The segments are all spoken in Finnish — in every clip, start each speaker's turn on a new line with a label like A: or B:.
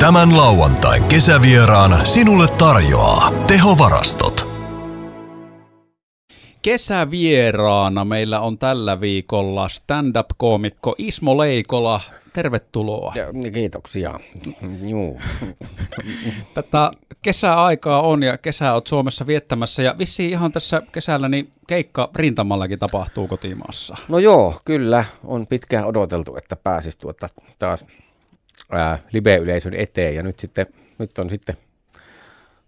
A: Tämän lauantain kesävieraan sinulle tarjoaa Tehovarastot.
B: Kesävieraana meillä on tällä viikolla stand-up-koomikko Ismo Leikola. Tervetuloa.
C: Ja, niin, kiitoksia. Juu.
B: Tätä kesäaikaa on ja kesää olet Suomessa viettämässä ja vissiin ihan tässä kesällä niin keikka rintamallakin tapahtuu kotimaassa.
C: No joo, kyllä. On pitkään odoteltu, että pääsisi tuota taas ää, live-yleisön eteen ja nyt, sitten, nyt on sitten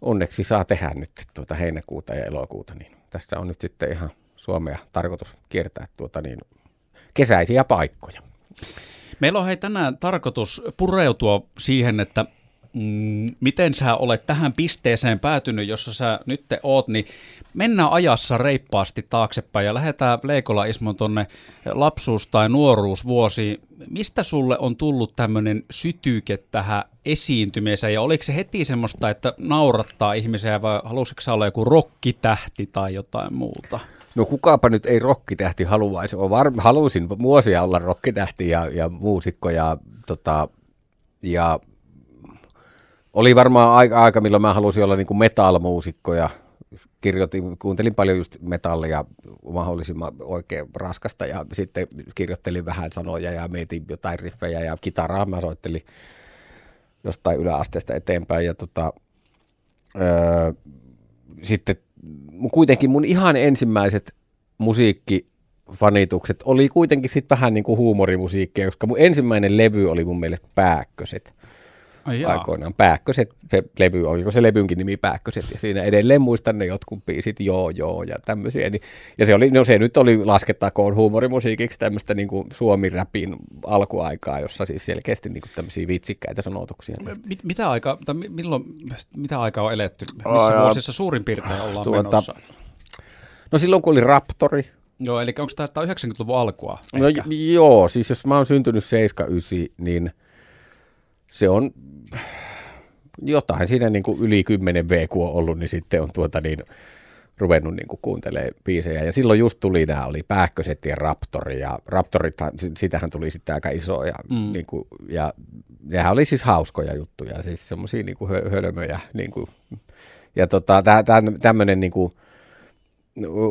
C: onneksi saa tehdä nyt tuota heinäkuuta ja elokuuta, niin tässä on nyt sitten ihan Suomea tarkoitus kiertää tuota niin kesäisiä paikkoja.
B: Meillä on hei tänään tarkoitus pureutua siihen, että mm, miten sä olet tähän pisteeseen päätynyt, jossa sä nyt oot, niin mennään ajassa reippaasti taaksepäin ja lähdetään Leikola Ismo tonne lapsuus- tai nuoruusvuosiin. Mistä sulle on tullut tämmöinen sytyke tähän esiintymiseen ja oliko se heti semmoista, että naurattaa ihmisiä vai halusitko olla joku rokkitähti tai jotain muuta?
C: No kukaapa nyt ei rokkitähti haluaisi. Var- halusin vuosia olla rokkitähti ja, ja muusikko ja, tota, ja oli varmaan aika, aika milloin mä halusin olla niin kuin metal-muusikko ja kirjoitin, kuuntelin paljon just metallia mahdollisimman oikein raskasta ja sitten kirjoittelin vähän sanoja ja mietin jotain riffejä ja kitaraa mä soittelin jostain yläasteesta eteenpäin ja tota, öö, sitten kuitenkin mun ihan ensimmäiset musiikkifanitukset oli kuitenkin sitten vähän niin kuin huumorimusiikkia, koska mun ensimmäinen levy oli mun mielestä Pääkköset. Ai aikoinaan. Pääkköset, se levy, oliko se levynkin nimi Pääkköset, ja siinä edelleen muistan ne jotkut biisit, joo joo, ja tämmöisiä. Niin, ja se, oli, no se nyt oli laskettakoon huumorimusiikiksi tämmöistä niin Suomi-räpin alkuaikaa, jossa siis selkeästi niin kuin tämmöisiä vitsikkäitä sanotuksia.
B: Mit, mitä, aika, tai milloin, mitä aikaa on eletty? Missä oh, vuosissa suurin piirtein ollaan tuota, menossa?
C: No silloin kun oli Raptori,
B: Joo, eli onko tämä 90-luvun alkua?
C: No joo, siis jos mä oon syntynyt 79, niin se on jotain siinä niin kuin yli 10 V, kun on ollut, niin sitten on tuota niin, ruvennut niin kuuntelemaan biisejä. Ja silloin just tuli nämä, oli Pääkköset ja Raptori, ja Raptorit, sitähän tuli sitten aika iso, ja, mm. niin kuin, ja nehän oli siis hauskoja juttuja, siis semmoisia niin hölmöjä. Niin kuin, ja tota, tämmöinen niin kuin,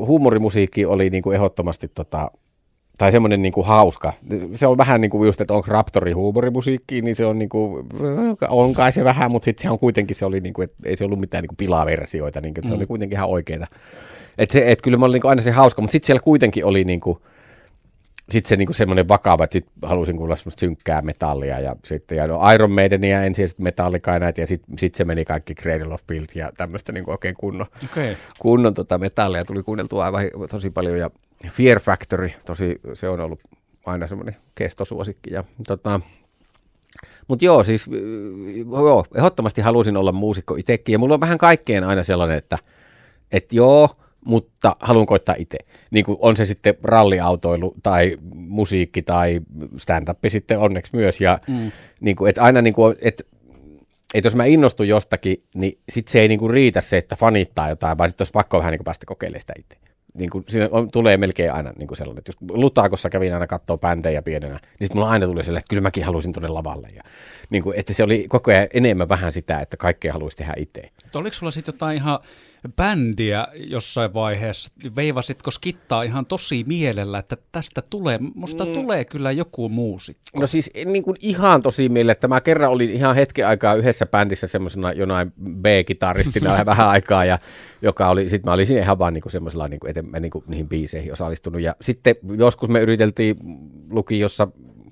C: huumorimusiikki oli niin kuin ehdottomasti tota, tai semmoinen niin kuin hauska. Se on vähän niin kuin just, että onko Raptori huumorimusiikki, niin se on niin kuin, on kai se vähän, mutta sitten se on kuitenkin, se oli niin kuin, että ei se ollut mitään niin kuin pilaversioita, niin kuin, se mm. oli kuitenkin ihan oikeita. Että se, et kyllä mä olin niin kuin aina se hauska, mutta sitten siellä kuitenkin oli niin kuin, sitten se niinku semmoinen vakava, että sitten halusin kuulla semmoista synkkää metallia ja sitten ja no Iron Maidenia ensin ja sitten Metallica ja sitten sit se meni kaikki Cradle of Filth ja tämmöistä niinku oikein kunnon, okay. kunnon tota metallia tuli kuunneltua aivan tosi paljon ja Fear Factory, tosi se on ollut aina semmoinen kestosuosikki ja tota, mutta joo, siis joo, ehdottomasti halusin olla muusikko itsekin ja mulla on vähän kaikkeen aina sellainen, että et joo, mutta haluan koittaa itse. Niin kuin on se sitten ralliautoilu tai musiikki tai stand-up sitten onneksi myös. Ja mm. niin kuin, että aina niin kuin, että että jos mä innostun jostakin, niin sit se ei niinku riitä se, että fanittaa jotain, vaan sitten olisi pakko vähän niinku päästä kokeilemaan sitä itse. Niinku, siinä on, tulee melkein aina niinku sellainen, että jos Lutakossa kävin aina katsoa bändejä pienenä, niin sitten mulla aina tuli sellainen, että kyllä mäkin haluaisin tuonne lavalle. Ja, niinku, että se oli koko ajan enemmän vähän sitä, että kaikkea haluaisi tehdä itse.
B: Oliko sulla sitten jotain ihan bändiä jossain vaiheessa, veivasitko skittaa ihan tosi mielellä, että tästä tulee, musta mm. tulee kyllä joku muusikko?
C: No siis niin kuin ihan tosi mielellä, että mä kerran olin ihan hetken aikaa yhdessä bändissä semmoisena jonain B-kitaristina vähän aikaa, ja joka oli, sitten mä olin ihan vaan niin kuin semmoisella, niin kuin, mä niin kuin niihin biiseihin osallistunut, ja sitten joskus me yriteltiin lukiossa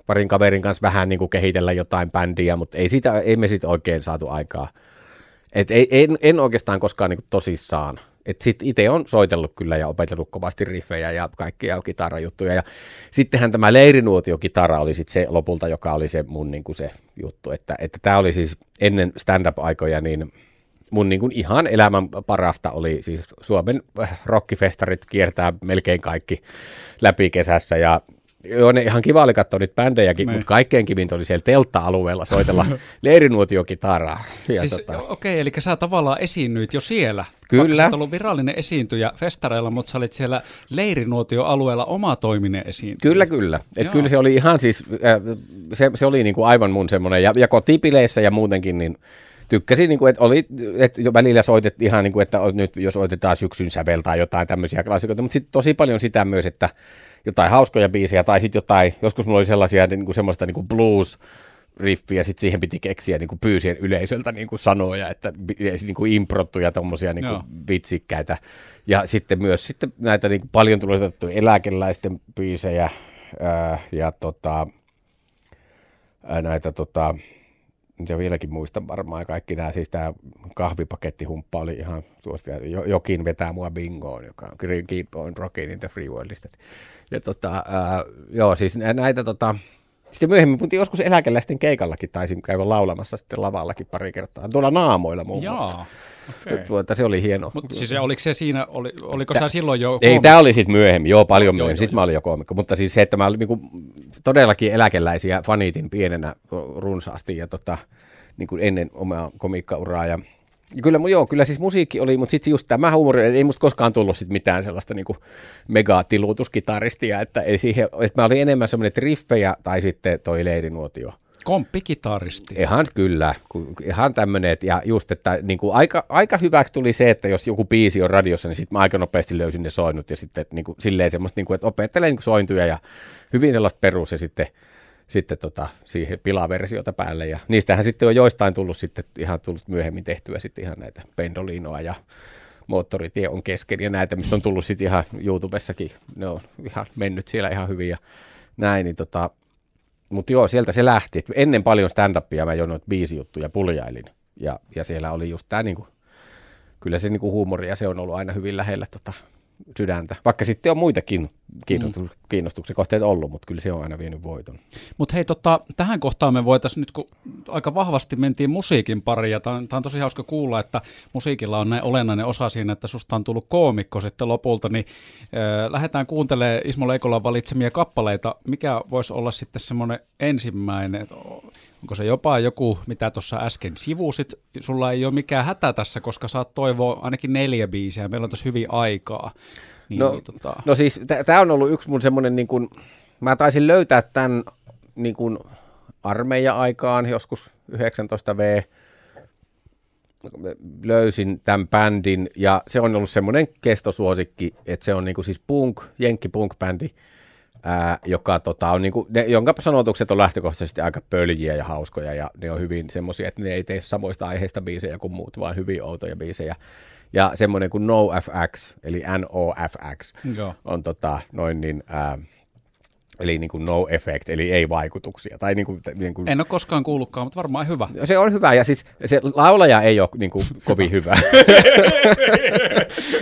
C: parin kaverin kanssa vähän niin kuin kehitellä jotain bändiä, mutta ei, sitä, ei me sitten oikein saatu aikaa et ei, en, en oikeastaan koskaan niin tosissaan. Et itse on soitellut kyllä ja opetellut kovasti riffejä ja kaikkia kitarajuttuja. Ja sittenhän tämä leirinuotio-kitara oli sit se lopulta, joka oli se mun niin kuin se juttu. Että, että tämä oli siis ennen stand-up-aikoja niin mun niin kuin ihan elämän parasta oli siis Suomen rockifestarit kiertää melkein kaikki läpi kesässä ja Joo, ne ihan kiva oli katsoa niitä bändejäkin,
B: Niin.
C: mutta kaikkein kivintä oli siellä teltta-alueella soitella leirinuotiokitaraa. Ja
B: Siis,
C: tota,
B: okei, eli sä tavallaan esiinnyit jo siellä.
C: Kyllä.
B: Sä ollut virallinen esiintyjä festareilla, mutta sä olit siellä leirinuotioalueella oma toiminen esiintyjä.
C: Kyllä, kyllä. Et
B: Joo.
C: kyllä se oli ihan siis, äh, se, se oli niinku aivan mun semmoinen, ja, ja kotipileissä ja muutenkin, niin tykkäsin, niinku, että oli, että jo välillä soitettiin ihan, niinku, että on nyt jos otetaan syksyn sävel tai jotain tämmöisiä klassikoita, mutta sitten tosi paljon sitä myös, että jotain hauskoja biisejä tai sitten jotain, joskus mulla oli sellaisia niinku, semmoista niinku blues, riffiä, sitten siihen piti keksiä niin kuin pyysien yleisöltä niin kuin sanoja, että niin kuin improttuja tuommoisia niin
B: Joo.
C: vitsikkäitä. Ja sitten myös sitten näitä niin kuin paljon tuli otettu eläkeläisten biisejä ää, ja tota, ää, näitä tota, se vieläkin muistan varmaan kaikki nämä, siis tämä kahvipakettihumppa oli ihan suosittu, Jo- jokin vetää mua bingoon, joka on Keep- Keep on Rockin in the Free Worldista. Ja tota, ää, joo, siis nä- näitä tota, sitten myöhemmin, mutta joskus eläkeläisten keikallakin taisin käydä laulamassa sitten lavallakin pari kertaa, tuolla naamoilla muun muassa.
B: Jaa, okei.
C: Tuota, se oli hieno.
B: Mutta siis oliko se siinä, oli, oliko sä silloin jo
C: Ei, tämä oli sitten myöhemmin, joo, paljon
B: Joo,
C: myöhemmin. Sitten mä olin jo koomikko, mutta siis se, että mä olin niinku, todellakin eläkeläisiä fanitin pienenä runsaasti ja tota, niin kuin ennen omaa komiikkauraa. Ja kyllä, joo, kyllä siis musiikki oli, mutta sitten just tämä huumori, ei musta koskaan tullut sit mitään sellaista niinku megatilutuskitaristia, että, ei siihen, että mä olin enemmän semmoinen, että riffejä tai sitten toi leirinuotio.
B: Komppikitaristi.
C: Ihan kyllä, ihan tämmöinen, ja just, että niin kuin aika, aika hyväksi tuli se, että jos joku biisi on radiossa, niin sitten mä aika nopeasti löysin ne soinnut ja sitten niin kuin, silleen semmoista, niin kuin, että opettelen niin sointuja ja hyvin sellaista perus ja sitten, sitten tota, siihen pilaversiota päälle ja niistähän sitten on joistain tullut sitten ihan tullut myöhemmin tehtyä sitten ihan näitä pendolinoa ja moottoritie on kesken ja näitä, mistä on tullut sitten ihan YouTubessakin, ne on ihan mennyt siellä ihan hyvin ja näin, niin tota, mutta joo, sieltä se lähti. Et ennen paljon stand-upia mä jo noita biisijuttuja puljailin. Ja, ja siellä oli just tämä niinku, kyllä se niinku huumori ja se on ollut aina hyvin lähellä tota sydäntä. Vaikka sitten on muitakin kiinnostus, mm. kiinnostuksen kohteita ollut, mutta kyllä se on aina vienyt voiton.
B: Mutta hei, tota, tähän kohtaan me voitaisiin nyt, kun aika vahvasti mentiin musiikin pariin, ja tämä on, tosi hauska kuulla, että musiikilla on näin olennainen osa siinä, että susta on tullut koomikko sitten lopulta, niin äh, lähdetään kuuntelemaan Ismo Leikolan valitsemia kappaleita. Mikä voisi olla sitten semmoinen ensimmäinen, onko se jopa joku, mitä tuossa äsken sivusit, sulla ei ole mikään hätä tässä, koska saat toivoa ainakin neljä biisiä, meillä on tässä hyvin aikaa. Niin,
C: No,
B: niin, tota,
C: No siis tämä on ollut yksi mun semmoinen, niin kuin, mä taisin löytää tämän niin kuin armeija-aikaan joskus 19V, löysin tämän bändin ja se on ollut semmoinen kestosuosikki, että se on niinku siis punk, jenkki punk-bändi, ää, joka tota, on niinku, ne, jonka sanotukset on lähtökohtaisesti aika pöljiä ja hauskoja ja ne on hyvin semmoisia, että ne ei tee samoista aiheista biisejä kuin muut, vaan hyvin outoja biisejä. Ja semmoinen kuin NoFX, eli NOFX,
B: Joo.
C: on tota, noin niin, ää, eli niin kuin no effect, eli ei vaikutuksia. Tai niin kuin, niin kuin,
B: En ole koskaan kuullutkaan, mutta varmaan hyvä.
C: se on hyvä, ja siis se laulaja ei ole niin kuin, kovin hyvä.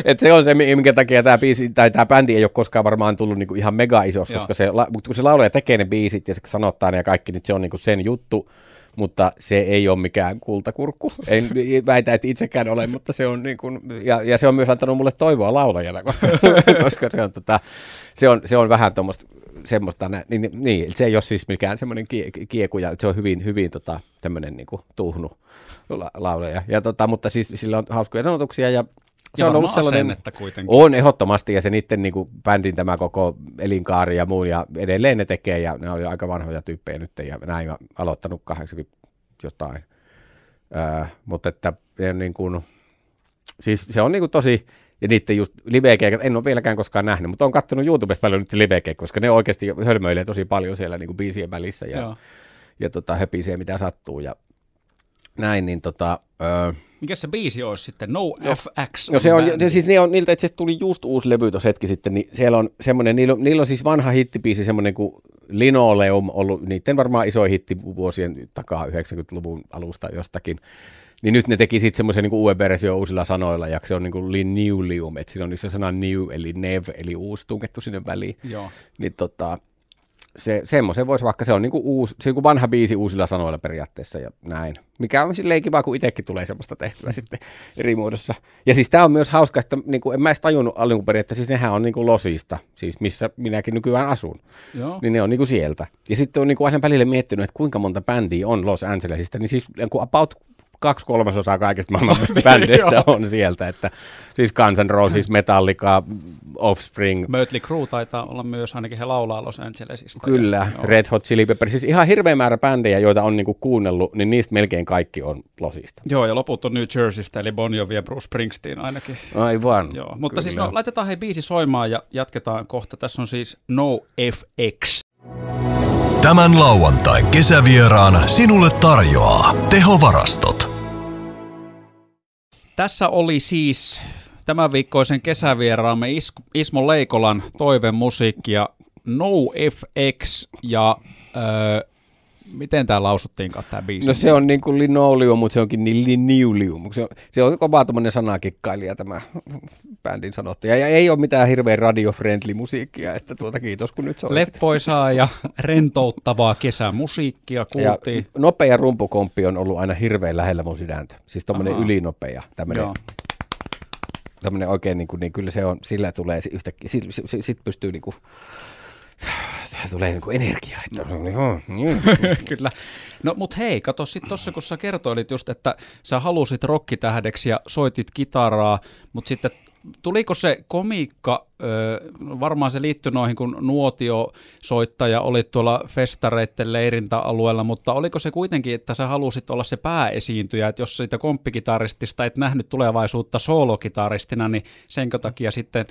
C: Et se on se, minkä takia tämä biisi, tai tämä bändi ei ole koskaan varmaan tullut niin kuin ihan mega
B: Joo.
C: koska se, kun se laulaja tekee ne biisit ja se sanottaa ne ja kaikki, niin se on niin kuin sen juttu, mutta se ei ole mikään kultakurkku. En väitä, että itsekään ole, mutta se on niin kuin, ja, ja se on myös antanut mulle toivoa laulajana, koska se on, tota, se on, se on vähän tuommoista semmoista, niin, niin, se ei ole siis mikään semmoinen kie, kiekuja, se on hyvin, hyvin tota, tämmöinen niin kuin tuhnu la, laulaja. Ja, tota, mutta siis sillä on hauskoja sanotuksia ja se on ollut sellainen,
B: kuitenkin.
C: on ehdottomasti ja se niiden niin kuin, bändin tämä koko elinkaari ja muun ja edelleen ne tekee ja ne oli aika vanhoja tyyppejä nyt ja näin aloittanut 80 jotain. Öö, mutta että niin kuin, siis se on niin kuin tosi, ja niiden just livekeikat, en ole vieläkään koskaan nähnyt, mutta on katsonut YouTubesta paljon nyt livekeikat, koska ne oikeasti hölmöilee tosi paljon siellä niin kuin biisien välissä ja,
B: Joo.
C: ja tota, höpisee mitä sattuu ja näin, niin tota, öö,
B: Mikä se biisi olisi sitten? No, FX.
C: No se on,
B: bändi.
C: siis ne on, niiltä itse tuli just uusi levy tuossa hetki sitten, niin siellä on semmoinen, niillä on, niillä on siis vanha hittibiisi, semmoinen kuin Linoleum, ollut niiden varmaan iso hitti vuosien takaa 90-luvun alusta jostakin. Niin nyt ne teki sitten semmoisen niin uuden version uusilla sanoilla, ja se on niin kuin Lineulium, että siinä on se sana new, eli nev, eli uusi tunkettu sinne väliin.
B: Joo.
C: Niin tota, se, semmoisen voisi vaikka, se on niinku uusi, se on niinku vanha biisi uusilla sanoilla periaatteessa ja näin. Mikä on silleen kiva, kun itsekin tulee semmoista tehtyä sitten eri muodossa. Ja siis tämä on myös hauska, että niinku, en mä edes tajunnut alun perin, että siis nehän on niinku Losista, siis missä minäkin nykyään asun.
B: Joo.
C: Niin ne on niinku sieltä. Ja sitten on niinku aina välillä miettinyt, että kuinka monta bändiä on Los Angelesista, niin siis niinku about kaksi kolmasosaa kaikista maailman bändeistä on sieltä, että siis Guns N' Roses, Metallica, Offspring.
B: Mötley Crue taitaa olla myös, ainakin he laulaa Los Angelesista.
C: Kyllä,
B: ja,
C: Red Hot Chili Peppers, siis ihan hirveä määrä bändejä, joita on niinku kuunnellut, niin niistä melkein kaikki on Losista.
B: Joo, ja loput on New Jerseystä, eli Bon Jovi ja Bruce Springsteen ainakin.
C: Aivan.
B: Joo, mutta
C: Kyllä.
B: siis no, laitetaan hei biisi soimaan ja jatketaan kohta. Tässä on siis No FX.
A: Tämän lauantain kesävieraan sinulle tarjoaa tehovarastot.
B: Tässä oli siis tämän viikkoisen kesävieraamme Is- Ismo Leikolan toivemusiikki ja No FX ja miten tämä lausuttiinkaan tämä biisi?
C: No se on niin kuin linoleum, mutta se onkin niin liniulium. Se on, se on kova tämmöinen sanakikkailija tämä bändin sanottu. Ja, ja ei ole mitään hirveän radio-friendly musiikkia, että tuota kiitos kun nyt soitit.
B: Leppoisaa ja rentouttavaa kesämusiikkia
C: ja
B: kuultiin.
C: nopea rumpukomppi on ollut aina hirveän lähellä mun sydäntä. Siis tommonen
B: Ahaa.
C: ylinopea, tämmönen,
B: Joo.
C: tämmönen oikein niin, kuin, niin kyllä se on, sillä tulee yhtäkkiä, sit, sit, sit pystyy niin kuin, tulee niin energiaa. Että, no, joo, niin.
B: Kyllä. No mut hei, kato sit tossa kun sä kertoilit just, että sä halusit rokkitähdeksi ja soitit kitaraa, mutta sitten tuliko se komiikka, varmaan se liittyi noihin, kun nuotiosoittaja oli tuolla festareitten leirintäalueella, mutta oliko se kuitenkin, että sä halusit olla se pääesiintyjä, että jos siitä komppikitaristista et nähnyt tulevaisuutta soolokitaristina, niin sen takia sitten,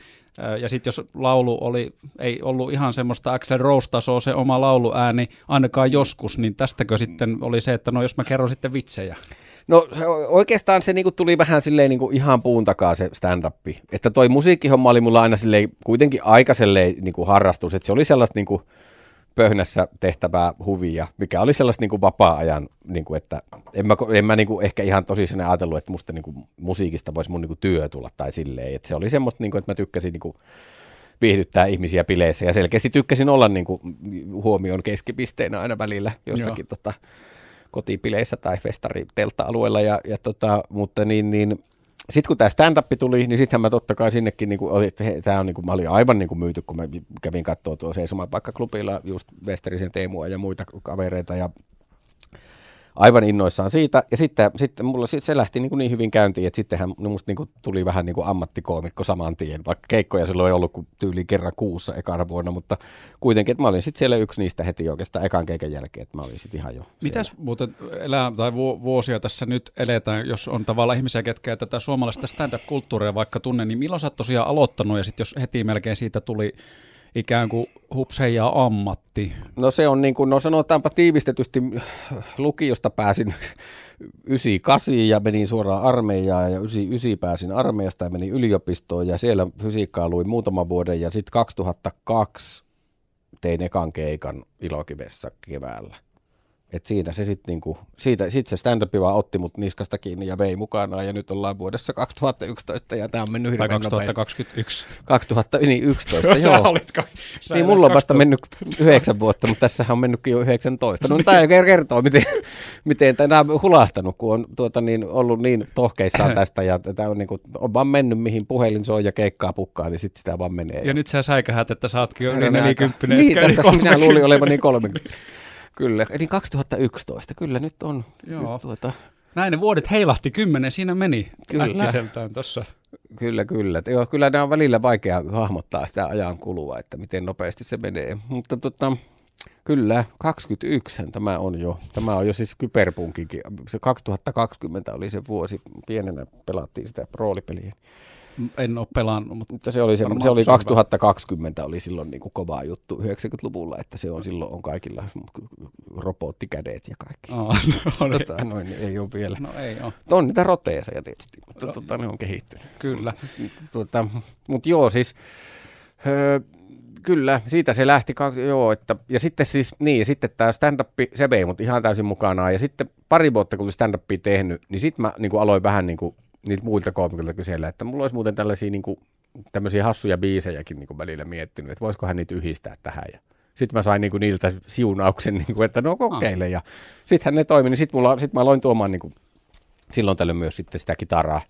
B: ja sitten jos laulu oli, ei ollut ihan semmoista Axel Rose-tasoa se oma lauluääni, ainakaan joskus, niin tästäkö sitten oli se, että no jos mä kerron sitten vitsejä.
C: No oikeastaan se niinku tuli vähän silleen niinku ihan puun takaa se stand-up. Että toi musiikkihomma oli mulla aina silleen kuitenkin aika silleen niinku harrastus, että se oli sellaista niinku pöhnässä tehtävää huvia, mikä oli sellaista niinku vapaa-ajan, niinku, että en mä, en mä niinku ehkä ihan tosissaan ajatellut, että musta niinku musiikista voisi mun niinku työ tulla tai silleen, että se oli semmoista, niinku, että mä tykkäsin niinku viihdyttää ihmisiä bileissä ja selkeästi tykkäsin olla niinku huomion keskipisteenä aina välillä jossakin tota, kotipileissä tai festariteltta-alueella, ja, ja tota, mutta niin, niin sitten kun tämä stand-up tuli, niin sittenhän mä totta kai sinnekin, niin oli, että he, tää on, niin kuin, mä olin aivan niin kuin myyty, kun mä kävin katsoa tuolla Seisomapaikkaklubilla just Westerisen Teemua ja muita kavereita, ja aivan innoissaan siitä. Ja sitten, sitten mulla se lähti niin, kuin niin hyvin käyntiin, että sittenhän musta niin kuin tuli vähän niin kuin ammattikoomikko saman tien, vaikka keikkoja silloin ei ollut kuin tyyli kerran kuussa ekana vuonna, mutta kuitenkin, että mä olin sitten siellä yksi niistä heti oikeastaan ekan keikan jälkeen, että mä olin sitten ihan jo
B: Mitäs muuten elää, tai vu- vuosia tässä nyt eletään, jos on tavallaan ihmisiä, ketkä tätä suomalaista stand-up-kulttuuria vaikka tunne, niin milloin sä oot tosiaan aloittanut ja sitten jos heti melkein siitä tuli ikään kuin hupsen ja ammatti.
C: No se on niin kuin, no sanotaanpa tiivistetysti, lukiosta pääsin 98 ja menin suoraan armeijaan ja 99 pääsin armeijasta ja menin yliopistoon ja siellä fysiikkaa luin muutaman vuoden ja sitten 2002 tein ekan keikan Ilokivessä keväällä. Et siinä se sitten niinku, siitä, sit se stand vaan otti mut niskasta kiinni ja vei mukanaan ja nyt ollaan vuodessa 2011 ja tämä on mennyt hirveän nopeasti.
B: 2021.
C: 2011, joo.
B: Sä olitko? Sä
C: Niin mulla on vasta
B: 2000
C: mennyt yhdeksän vuotta, mutta tässä on mennytkin jo 19. No tämä kertoo, miten, miten tämä on hulahtanut, kun on tuota, niin, ollut niin tohkeissaan tästä ja tämä on, niin kuin, on vaan mennyt mihin puhelin soo ja keikkaa pukkaa, niin sitten sitä vaan menee.
B: Ja nyt sä säikähät, että sä ootkin jo yli
C: Herranen aika.
B: 40.
C: Niin, tässä minä
B: 30.
C: luulin olevani 30. Kyllä, eli 2011, kyllä nyt on.
B: Joo.
C: Nyt, tuota,
B: Näin ne vuodet heilahti kymmenen, siinä meni
C: Kyllä.
B: äkkiseltään tuossa.
C: Kyllä, kyllä. Joo, kyllä nämä on välillä vaikea hahmottaa sitä ajan kulua, että miten nopeasti se menee. Mutta tota, kyllä, 21 tämä on jo. Tämä on jo siis kyberpunkinkin. Se 2020 oli se vuosi. Pienenä pelattiin sitä roolipeliä.
B: En ole pelannut, mutta
C: Mutta se oli, se, se oli
B: se on
C: 2020 oli silloin niin kuin kova juttu 90-luvulla, että se on silloin on kaikilla robottikädet ja kaikki.
B: Aa, no, niin.
C: Tota, noin, ei ole vielä.
B: no ei ole,
C: On niitä roteeseja tietysti, mutta tota, ne on kehittynyt.
B: kyllä.
C: Tuota, Mutta joo, siis öö, kyllä, siitä se lähti, joo, että, ja sitten siis, niin, sitten tämä stand-up, se vei mut ihan täysin mukanaan, ja sitten pari vuotta kun olin stand-upia tehnyt, niin sitten mä niin kuin aloin vähän niin kuin, niiltä muilta koomikilta kysellä, että mulla olisi muuten tällaisia niin kuin, tämmöisiä hassuja biisejäkin niin kuin välillä miettinyt, että voisikohan niitä yhdistää tähän, ja sitten mä sain niin kuin niiltä siunauksen, niin kuin, että no kokeile. Ah. Ja sittenhän ne toimi, niin sitten sit mä aloin tuomaan niin kuin, silloin tällöin myös sitten sitä kitaraa,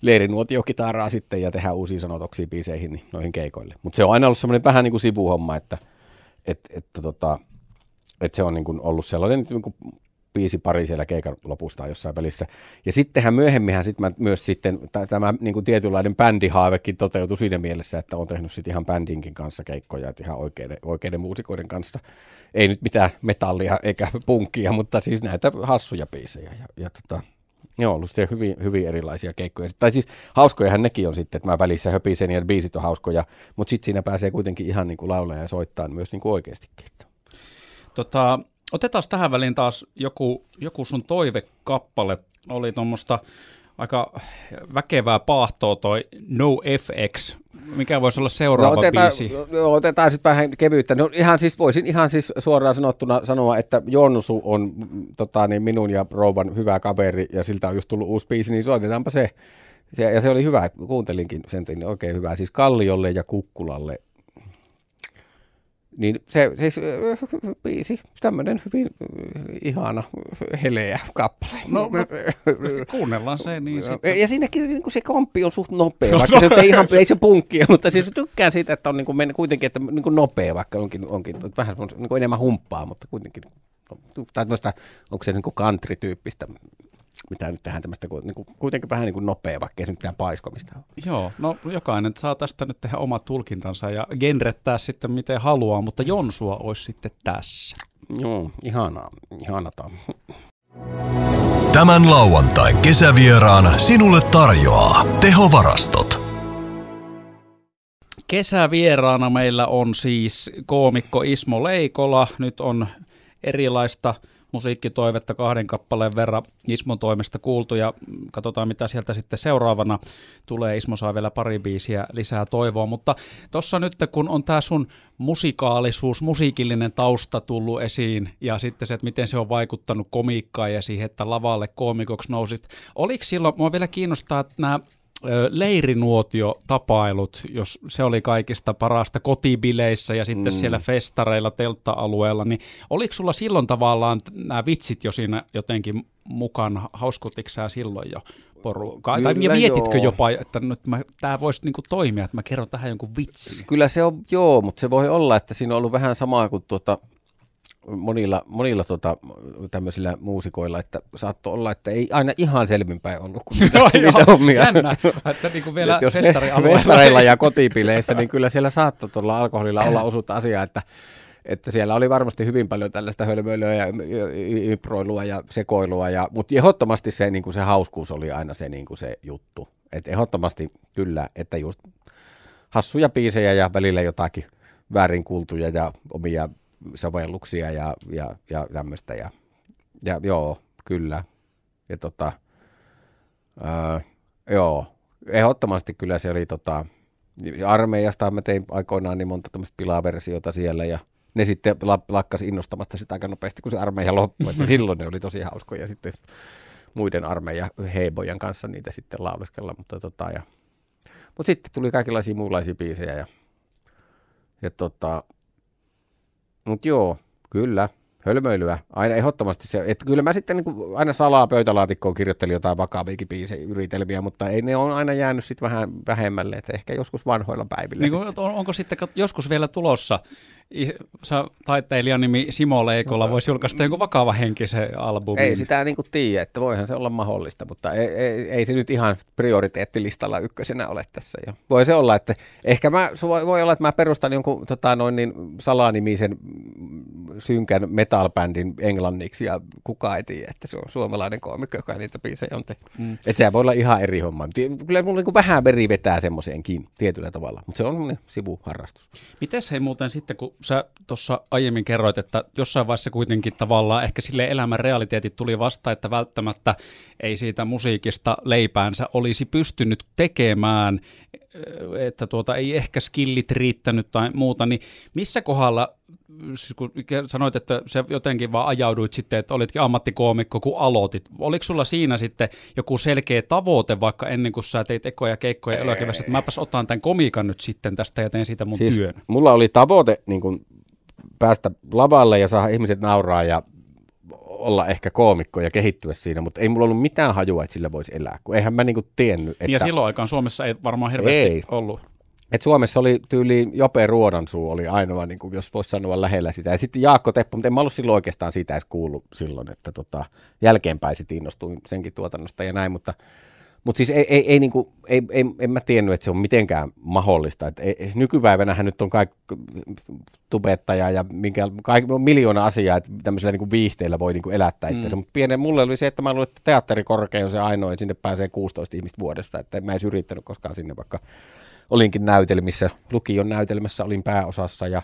C: leirinuotiokitaraa sitten ja tehdä uusia sanotuksia biiseihin niin noihin keikoille. Mutta se on aina ollut semmoinen vähän niin kuin sivuhomma, että, että, että, tota, että se on niin kuin ollut sellainen niin kuin biisi pari siellä keikan lopusta jossain välissä. Ja sittenhän myöhemminhän sit mä myös sitten, tämä niin kuin tietynlainen bändihaavekin toteutui siinä mielessä, että on tehnyt sitten ihan bändinkin kanssa keikkoja, että ihan oikeiden, oikeiden muusikoiden kanssa. Ei nyt mitään metallia eikä punkkia, mutta siis näitä hassuja biisejä. Ja, ja tota, Joo, ollut se hyvin, hyvin erilaisia keikkoja. Tai siis hauskojahan nekin on sitten, että mä välissä höpisen ja biisit on hauskoja, mutta sitten siinä pääsee kuitenkin ihan niin kuin laulaja ja soittaa myös niin kuin oikeastikin.
B: Tota, otetaan tähän väliin taas joku, joku sun toivekappale. Oli tuommoista aika väkevää paahtoa toi No FX. Mikä voisi olla seuraava no, otetaan, biisi?
C: No, otetaan sitten vähän kevyyttä. No, ihan siis, voisin ihan siis suoraan sanottuna sanoa, että Jonsu on tota, niin minun ja Rouvan hyvä kaveri ja siltä on just tullut uusi biisi, niin soitetaanpa se. Ja, ja se oli hyvä, kuuntelinkin sen, niin oikein hyvä. Siis Kalliolle ja Kukkulalle niin se siis biisi, tämmöinen hyvin ihana, heleä kappale.
B: No, kuunnellaan se niin
C: sitten. Ja siinäkin niin kuin se komppi on suht nopea, no, vaikka no, se ei ihan, ei se punkkia, mutta siis tykkään siitä, että on niin kuin kuitenkin, että niin kuin nopea, vaikka onkin, onkin vähän niin kuin enemmän humppaa, mutta kuitenkin, no, tai onko se niin kuin country-tyyppistä mitä nyt tehdään tämmöistä niin kuin, kuitenkin vähän niin kuin nopea, vaikka ei se mitään paiskomista ole.
B: Joo, no jokainen saa tästä nyt tehdä omat tulkintansa ja genrettää sitten miten haluaa, mutta Jonsua olisi sitten tässä.
C: Joo, ihanaa, ihanata.
A: Tämän lauantain kesävieraan sinulle tarjoaa tehovarastot.
B: Kesävieraana meillä on siis koomikko Ismo Leikola. Nyt on erilaista musiikkitoivetta kahden kappaleen verran Ismon toimesta kuultu ja katsotaan mitä sieltä sitten seuraavana tulee. Ismo saa vielä pari biisiä lisää toivoa, mutta tuossa nyt kun on tämä sun musikaalisuus, musiikillinen tausta tullut esiin ja sitten se, että miten se on vaikuttanut komiikkaan ja siihen, että lavalle koomikoksi nousit. Oliko silloin, mua vielä kiinnostaa, että nämä leirinuotio-tapailut, jos se oli kaikista parasta kotibileissä ja sitten mm. siellä festareilla, teltta-alueella, niin oliko sulla silloin tavallaan nämä vitsit jo siinä jotenkin mukana? Hauskutiko sä silloin jo porukkaa? Tai ja mietitkö joo. jopa, että nyt tämä voisi niinku toimia, että mä kerron tähän jonkun vitsin?
C: Kyllä se on, joo, mutta se voi olla, että siinä on ollut vähän samaa kuin tuota, monilla, monilla tota, tämmöisillä muusikoilla, että saattoi olla, että ei aina ihan selvinpäin ollut kuin mitä,
B: no, niitä hommia. Jännä, että niin kuin vielä Et jos
C: festareilla ja kotipileissä, niin kyllä siellä saattoi tuolla alkoholilla olla osuutta asiaa, että että siellä oli varmasti hyvin paljon tällaista hölmöilyä ja improilua ja sekoilua, ja, mutta ehdottomasti se, niin kuin se hauskuus oli aina se, niin kuin se juttu. Et ehdottomasti kyllä, että just hassuja biisejä ja välillä jotakin väärin kuultuja ja omia sovelluksia ja, ja, ja tämmöistä. Ja, ja joo, kyllä. Ja tota, ää, joo, ehdottomasti kyllä se oli tota, armeijasta mä tein aikoinaan niin monta tämmöistä pilaversiota siellä ja ne sitten lakkasi innostamasta sitä aika nopeasti, kun se armeija loppui, että silloin ne oli tosi hauskoja sitten muiden armeijan heibojan kanssa niitä sitten lauleskella, mutta tota, ja, mutta sitten tuli kaikenlaisia muunlaisia biisejä ja, ja tota, mutta joo, kyllä, hölmöilyä. Aina ehdottomasti se, että kyllä mä sitten niin kuin aina salaa pöytälaatikkoon kirjoittelin jotain vakaviakin biisejä, yritelmiä, mutta ei ne on aina jäänyt sitten vähän vähemmälle, että ehkä joskus vanhoilla päivillä.
B: Niin kuin, on, onko sitten joskus vielä tulossa taiteilijan nimi Simo Leikolla no, voisi julkaista jonkun vakava henkisen albumin.
C: Ei sitä niin kuin tiedä, että voihan se olla mahdollista, mutta ei, ei, ei se nyt ihan prioriteettilistalla ykkösenä ole tässä. Jo. Voi se olla, että ehkä mä, voi, voi olla, että mä perustan jonkun tota, noin niin salanimisen synkän metalbändin englanniksi ja kukaan ei tiedä, että se on suomalainen koomikko, joka niitä biisejä on tehnyt. Mm. Että sehän voi olla ihan eri homma. Kyllä mulla niin vähän veri vetää semmoiseenkin tietyllä tavalla, mutta se on sivuharrastus.
B: Miten hei muuten sitten, kun sä tuossa aiemmin kerroit, että jossain vaiheessa kuitenkin tavallaan ehkä sille elämän realiteetit tuli vasta, että välttämättä ei siitä musiikista leipäänsä olisi pystynyt tekemään, että tuota, ei ehkä skillit riittänyt tai muuta, niin missä kohdalla, siis kun sanoit, että se jotenkin vaan ajauduit sitten, että olitkin ammattikoomikko, kun aloitit. Oliko sulla siinä sitten joku selkeä tavoite, vaikka ennen kuin sä teit ekoja keikkoja elokevässä, että mäpäs otan tämän komiikan nyt sitten tästä ja teen siitä mun siis työn?
C: Mulla oli tavoite niin kuin päästä lavalle ja saada ihmiset nauraa ja olla ehkä koomikko ja kehittyä siinä, mutta ei mulla ollut mitään hajua, että sillä voisi elää, kun eihän mä niinku tiennyt, että...
B: Ja silloin aikaan Suomessa ei varmaan hirveästi
C: Ei.
B: ollut.
C: Et Suomessa oli tyyli Jope Ruodansuu oli ainoa, niin kuin, jos voisi sanoa lähellä sitä. Ja sitten Jaakko Teppo, mutta en mä ollut silloin oikeastaan siitä edes kuullut silloin, että tota, jälkeenpäin sitten innostuin senkin tuotannosta ja näin, mutta, mutta siis ei, ei, ei, niin kuin, ei, ei, en mä tiennyt, että se on mitenkään mahdollista. Et ei, nykypäivänähän nyt on kaikki tubettaja ja minkä, kaikki, on miljoona asiaa, että tämmöisellä niin kuin viihteillä voi niin kuin elättää itseänsä. Mm. Mutta pienen mulle oli se, että mä luulen, että teatterikorkea on se ainoa, että sinne pääsee 16 ihmistä vuodesta. Että en mä edes yrittänyt koskaan sinne, vaikka olinkin näytelmissä, lukion näytelmässä olin pääosassa ja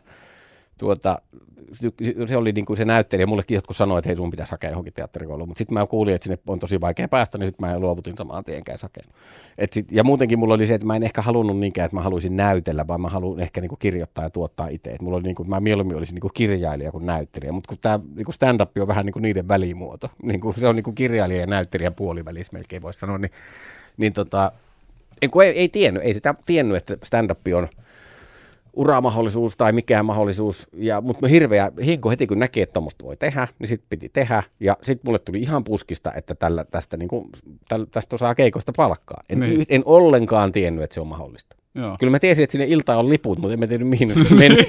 C: tuota, se oli niin kuin se näyttelijä, mullekin jotkut sanoivat, että hei sun pitäisi hakea johonkin teatterikouluun, mutta sitten mä kuulin, että sinne on tosi vaikea päästä, niin sitten mä luovutin samaan tien käyn hakemaan. Et sit, ja muutenkin mulla oli se, että mä en ehkä halunnut niinkään, että mä haluaisin näytellä, vaan mä haluan ehkä niin kuin kirjoittaa ja tuottaa itse. Et mulla oli niin kuin, mä mieluummin olisin niin kuin kirjailija kuin näyttelijä, mutta kun tämä niin stand-up on vähän niin kuin niiden välimuoto, niin kuin se on niin kuin kirjailija ja näyttelijän puolivälissä melkein voisi sanoa, niin, niin tota, ei, ei tiennyt, ei sitä tiennyt, että stand-up on uramahdollisuus tai mikään mahdollisuus, ja, mutta hirveä hinku heti kun näki, että tuommoista voi tehdä, niin sitten piti tehdä, ja sitten mulle tuli ihan puskista, että tällä, tästä, niin kuin, tästä osaa keikosta palkkaa. En,
B: Niin.
C: en ollenkaan tiennyt, että se on mahdollista.
B: Joo.
C: Kyllä mä tiesin, että sinne iltaan on liput, mutta en mä tiedä mihin ne menee.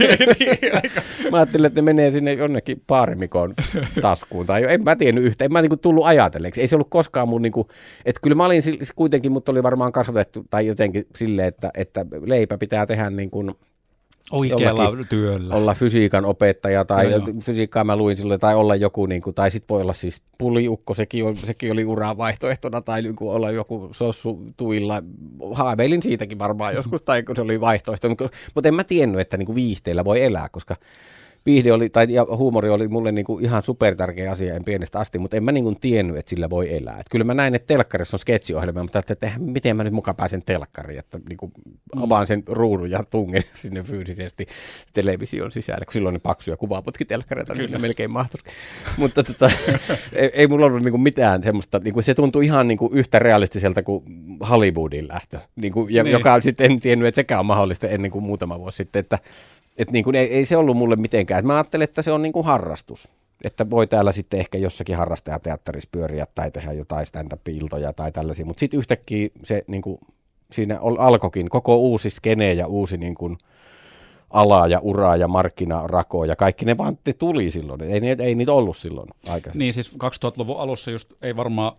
C: mä ajattelin, että ne menee sinne jonnekin paarimikon taskuun. Tai en mä tiennyt yhtä, en mä niinku tullut ajatelleeksi. Ei se ollut koskaan mun, niinku, että kyllä mä olin kuitenkin, mutta oli varmaan kasvatettu tai jotenkin silleen, että, että leipä pitää tehdä niin kuin
B: Oikealla työllä.
C: olla fysiikan opettaja tai no,
B: joo.
C: fysiikkaa mä luin silloin, tai olla joku, niin kuin, tai sitten voi olla siis puliukko, sekin, on, sekin oli uran vaihtoehtona, tai niin kuin olla joku sossu tuilla. Haaveilin siitäkin varmaan joskus, tai kun se oli vaihtoehto, mutta, mutta en mä tiennyt, että niin kuin viihteellä voi elää, koska viihde oli, tai ja huumori oli mulle niin kuin ihan supertärkeä asia en pienestä asti, mutta en mä niin kuin tiennyt, että sillä voi elää. Et kyllä mä näin, että telkkarissa on sketsiohjelma, mutta että eihän- miten mä nyt mukaan pääsen telkkariin, että niin kuin avaan sen ruudun ja tungen sinne fyysisesti television sisälle, kun silloin ne paksuja kuvaputkitelkkareita, niin ne melkein mahtuisi. mutta tota, ei, ei mulla ollut niin kuin mitään semmoista, niin kuin se tuntui ihan niin kuin yhtä realistiselta kuin Hollywoodin lähtö, niin kuin, ja,
B: Niin.
C: joka sitten en tiennyt, että sekään on mahdollista ennen kuin muutama vuosi sitten, että et niin kuin ei, ei se ollut mulle mitenkään. Et mä ajattelin, että se on niin kuin harrastus. Että voi täällä sitten ehkä jossakin harrastajateatterissa pyöriä tai tehdä jotain stand-up-iltoja tai tällaisia. Mutta sitten yhtäkkiä se niin kuin, siinä alkoikin koko uusi skene ja uusi niin kuin, ala ja ura ja markkinarako ja kaikki ne vaan tuli silloin. Ei, ei niitä ollut silloin aikaisemmin.
B: Niin siis 2000-luvun alussa just ei varmaan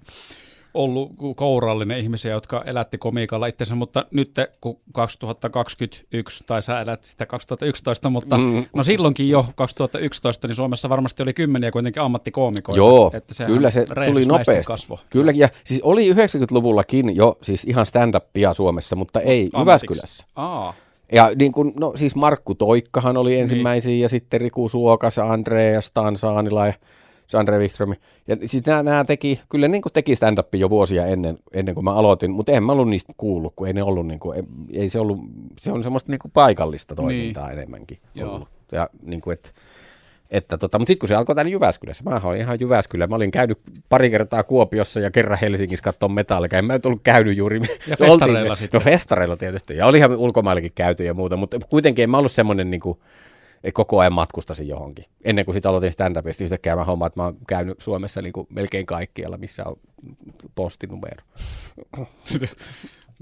B: ollut kourallinen ihmisiä, jotka elätti komiikalla itsensä, mutta nyt kun 2021, tai sä elät sitä 2011, mutta
C: Mm.
B: no silloinkin jo 2011, niin Suomessa varmasti oli kymmeniä kuitenkin ammattikoomikoita.
C: Joo,
B: että
C: kyllä se tuli nopeasti.
B: Kasvo.
C: Kyllä, ja siis oli 90-luvullakin jo siis ihan stand-upia Suomessa, mutta ei
B: Ammatiksi.
C: Jyväskylässä.
B: Aa,
C: Ja niin kuin, no siis Markku Toikkahan oli ensimmäisiä niin. ja sitten Riku Suokas, Andre ja Stan Saanila ja Andre Wikström. Ja siis nämä, nämä teki, kyllä niin kuin teki stand jo vuosia ennen, ennen kuin mä aloitin, mutta en mä ollut niistä kuullut, kun ei ne ollut, niin kuin, ei, ei se ollut, se on semmoista niin kuin paikallista toimintaa niin. enemmänkin
B: Joo.
C: ollut. Ja niin kuin, että että tota, mutta sitten kun se alkoi täällä Jyväskylässä, mä olin ihan Jyväskylä. Mä olin käynyt pari kertaa Kuopiossa ja kerran Helsingissä katsomaan metallika. En mä nyt ollut käynyt juuri.
B: Ja festareilla sitten.
C: No festareilla tietysti. Ja olihan ulkomaillakin käyty ja muuta, mutta kuitenkin en mä ollut semmoinen niin kuin, että koko ajan matkustasin johonkin. Ennen kuin sitten aloitin stand-upista yhtäkkiä mä hommaan, että mä oon käynyt Suomessa niin kuin melkein kaikkialla, missä on postinumero.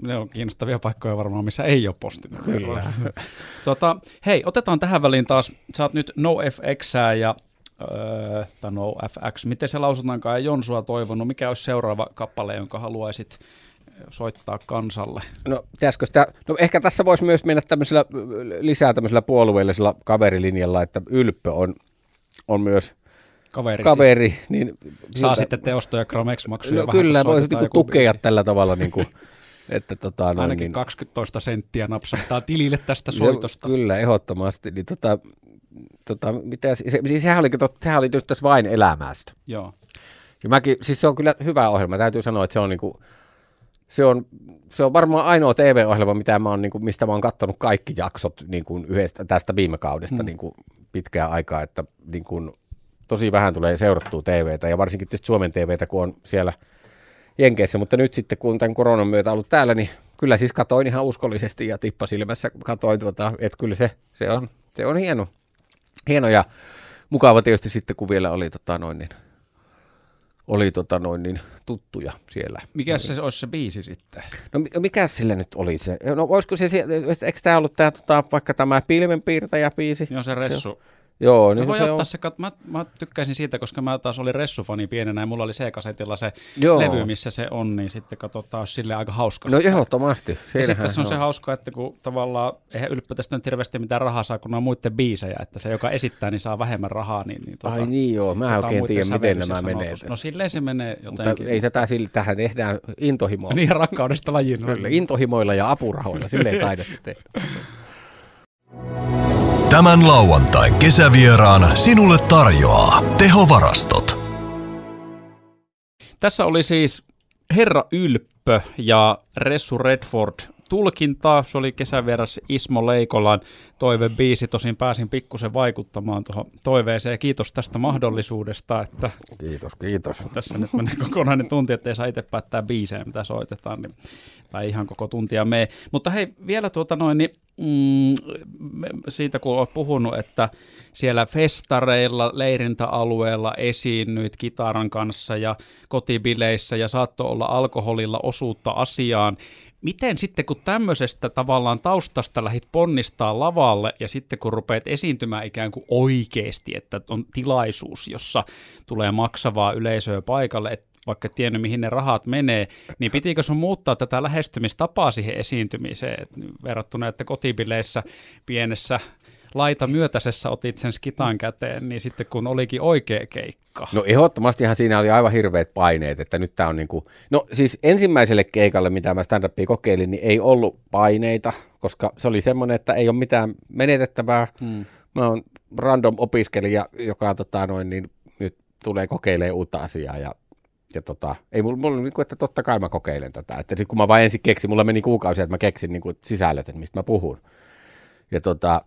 B: ne on kiinnostavia paikkoja varmaan, missä ei ole postin.
C: Kyllä.
B: Tota, hei, otetaan tähän väliin taas, sä oot nyt NoFX ja öö, tai NoFX, miten se lausutaankaan, ja Jonsua toivonut, mikä olisi seuraava kappale, jonka haluaisit soittaa kansalle?
C: No, tiedätkö sitä, no ehkä tässä voisi myös mennä tämmöisellä lisää tämmöisellä puolueellisella kaverilinjalla, että Ylppö on, on myös
B: Kaveri.
C: kaveri. Niin
B: Saa
C: siltä-
B: sitten teosto- ja Gramex-maksuja
C: No kyllä,
B: soitetaan
C: niinku tukea
B: biisi.
C: tällä tavalla, niinku, että tota, noin,
B: Ainakin
C: niin,
B: 20 senttiä napsahtaa tilille tästä
C: se-
B: soitosta.
C: Kyllä, ehdottomasti. Niin, tota, tota, mitä, se, siis sehän, oli, kato, sehän oli tässä vain elämästä.
B: Joo.
C: Ja mäkin, siis se on kyllä hyvä ohjelma. Täytyy sanoa, että se on, niinku, se on, se on varmaan ainoa TV-ohjelma, mitä mä oon, niinku, mistä mä oon kattonut kaikki jaksot niinku, yhdestä, tästä viime kaudesta
B: Mm.
C: niinku, pitkää aikaa. Että, niinku, tosi vähän tulee seurattua TVtä ja varsinkin tietysti Suomen TVtä, kun on siellä Jenkeissä. Mutta nyt sitten, kun tämän koronan myötä ollut täällä, niin kyllä siis katoin ihan uskollisesti ja tippasilmässä katoin, tuota, että kyllä se, se, on, se on hieno, hieno ja mukava tietysti sitten, kun vielä oli, tota, noin, niin, oli tota, noin, niin, tuttuja siellä.
B: Mikä se olisi se biisi sitten?
C: No mikä sille nyt oli se? No voisiko se, eikö tämä ollut tämä, tota, vaikka tämä pilvenpiirtäjä biisi?
B: Joo, se Ressu.
C: Se, Joo,
B: niin voi se ottaa on... se, mä, mä, tykkäisin siitä, koska mä taas olin Ressufani pienenä ja mulla oli C-kasetilla se Joo. levy, missä se on, niin sitten katsotaan, sille aika hauska.
C: No ehdottomasti.
B: Ja sitten se on, se hauska, että kun tavallaan, eihän ylppötästä nyt hirveästi mitään rahaa saa, kun on muiden biisejä, että se, joka esittää, niin saa vähemmän rahaa. Niin, niin
C: tuota, Ai niin joo, mä en oikein tiedä, miten nämä menee.
B: No silleen se menee jotenkin. Mutta
C: ei tätä, tähän tehdään intohimoilla.
B: niin, rakkaudesta lajiin.
C: Kyllä, intohimoilla ja apurahoilla, silleen taidettu tehdä.
A: Tämän lauantain kesävieraan sinulle tarjoaa tehovarastot.
B: Tässä oli siis Herra Ylppö ja Ressu Redford tulkintaa. Se oli kesävieras Ismo Leikolan toivebiisi. Tosin pääsin pikkusen vaikuttamaan tuohon toiveeseen. Kiitos tästä mahdollisuudesta. Että
C: kiitos, kiitos.
B: Tässä nyt menee kokonainen tunti, ettei saa itse päättää biisejä, mitä soitetaan. Niin, tai ihan koko tuntia me. Mutta hei, vielä tuota noin, niin, mm, siitä kun olet puhunut, että siellä festareilla, leirintäalueella esiinnyit kitaran kanssa ja kotibileissä ja saattoi olla alkoholilla osuutta asiaan, miten sitten kun tämmöisestä tavallaan taustasta lähit ponnistaa lavalle ja sitten kun rupeat esiintymään ikään kuin oikeasti, että on tilaisuus, jossa tulee maksavaa yleisöä paikalle, että vaikka tiennyt, mihin ne rahat menee, niin pitikö sun muuttaa tätä lähestymistapaa siihen esiintymiseen, että verrattuna, että kotibileissä pienessä laita myötäisessä otit sen skitan käteen, niin sitten kun olikin oikea keikka.
C: No ehdottomastihan siinä oli aivan hirveät paineet, että nyt tämä on niin kuin, no siis ensimmäiselle keikalle, mitä mä stand kokeilin, niin ei ollut paineita, koska se oli semmoinen, että ei ole mitään menetettävää. Hmm. Mä oon random opiskelija, joka tota, noin, niin, nyt tulee kokeilemaan uutta asiaa ja ja tota, ei mulla, mulla niin kuin, että totta kai mä kokeilen tätä. Että sit kun mä vain ensin keksin, mulla meni kuukausia, että mä keksin niin kuin sisällöt, että mistä mä puhun. Ja tota,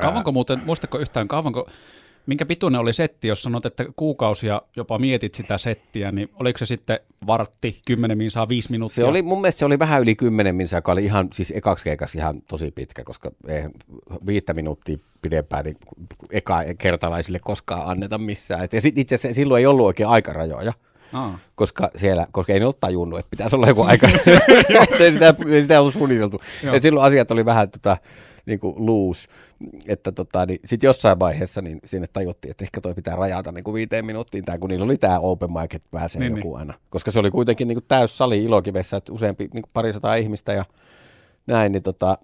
B: Kauanko muuten, muistatko yhtään, kauanko, minkä pituinen oli setti, jos sanot, että kuukausia jopa mietit sitä settiä, niin oliko se sitten vartti, kymmenen minsaa, viisi minuuttia?
C: Se oli, mun mielestä se oli vähän yli kymmenen minsaa, joka oli ihan, siis ekaksi keikas ihan tosi pitkä, koska ei viittä minuuttia pidempään niin eka kertalaisille koskaan anneta missään. Et ja sit itse asiassa silloin ei ollut oikein aikarajoja. Aa. koska siellä, koska ei ne ole tajunnut, että pitäisi olla joku aika, ei sitä, ei sitä ollut suunniteltu. Et silloin asiat oli vähän tota, niin kuin loose. Että tota, niin sitten jossain vaiheessa niin sinne tajuttiin, että ehkä toi pitää rajata niin kuin viiteen minuuttiin, tämä, kun niillä oli tämä open mic, että pääsee niin, joku niin. aina. Koska se oli kuitenkin niin kuin täys sali ilokivessä, että useampi niin kuin parisataa ihmistä ja näin, niin tota,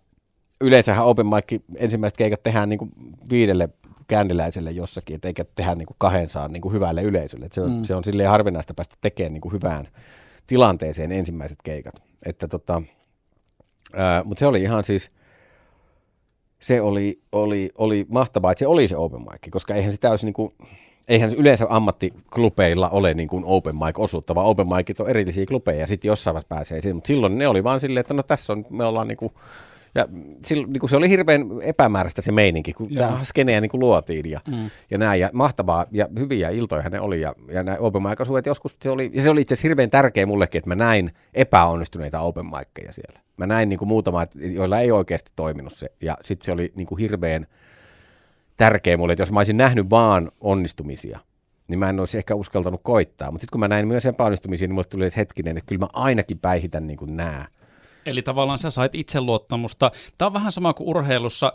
C: yleensähän open mic ensimmäiset keikat tehdään niin kuin viidelle känniläiselle jossakin, et eikä tehdä niin kuin kahden saa niin kuin hyvälle yleisölle. Et se, on, mm. se on silleen harvinaista päästä tekemään niin kuin hyvään tilanteeseen ensimmäiset keikat. Että tota, mutta se oli ihan siis, se oli, oli, oli mahtavaa, että se oli se open mic, koska eihän sitä olisi niin kuin, eihän yleensä ammattiklubeilla ole niin kuin open mic osuutta, vaan open micit on erillisiä klubeja ja sitten jossain vaiheessa pääsee siihen, mutta silloin ne oli vaan silleen, että no tässä on, me ollaan niin kuin, ja silloin, niin kuin se oli hirveän epämääräistä se meininki, kun tämä skeneä niin kuin luotiin ja, mm. ja näin. Ja mahtavaa ja hyviä iltoja ne oli. Ja, ja nämä open mic joskus se oli, ja se oli itse asiassa hirveän tärkeä mullekin, että mä näin epäonnistuneita open mickeja siellä. Mä näin niin kuin muutama, joilla ei oikeasti toiminut se. Ja sitten se oli niin kuin hirveän tärkeä mulle, että jos mä olisin nähnyt vaan onnistumisia, niin mä en olisi ehkä uskaltanut koittaa. Mutta sitten kun mä näin myös epäonnistumisia, niin mulle tuli, että hetkinen, että kyllä mä ainakin päihitän niin kuin nämä.
B: Eli tavallaan sä sait itseluottamusta. Tämä on vähän sama kuin urheilussa.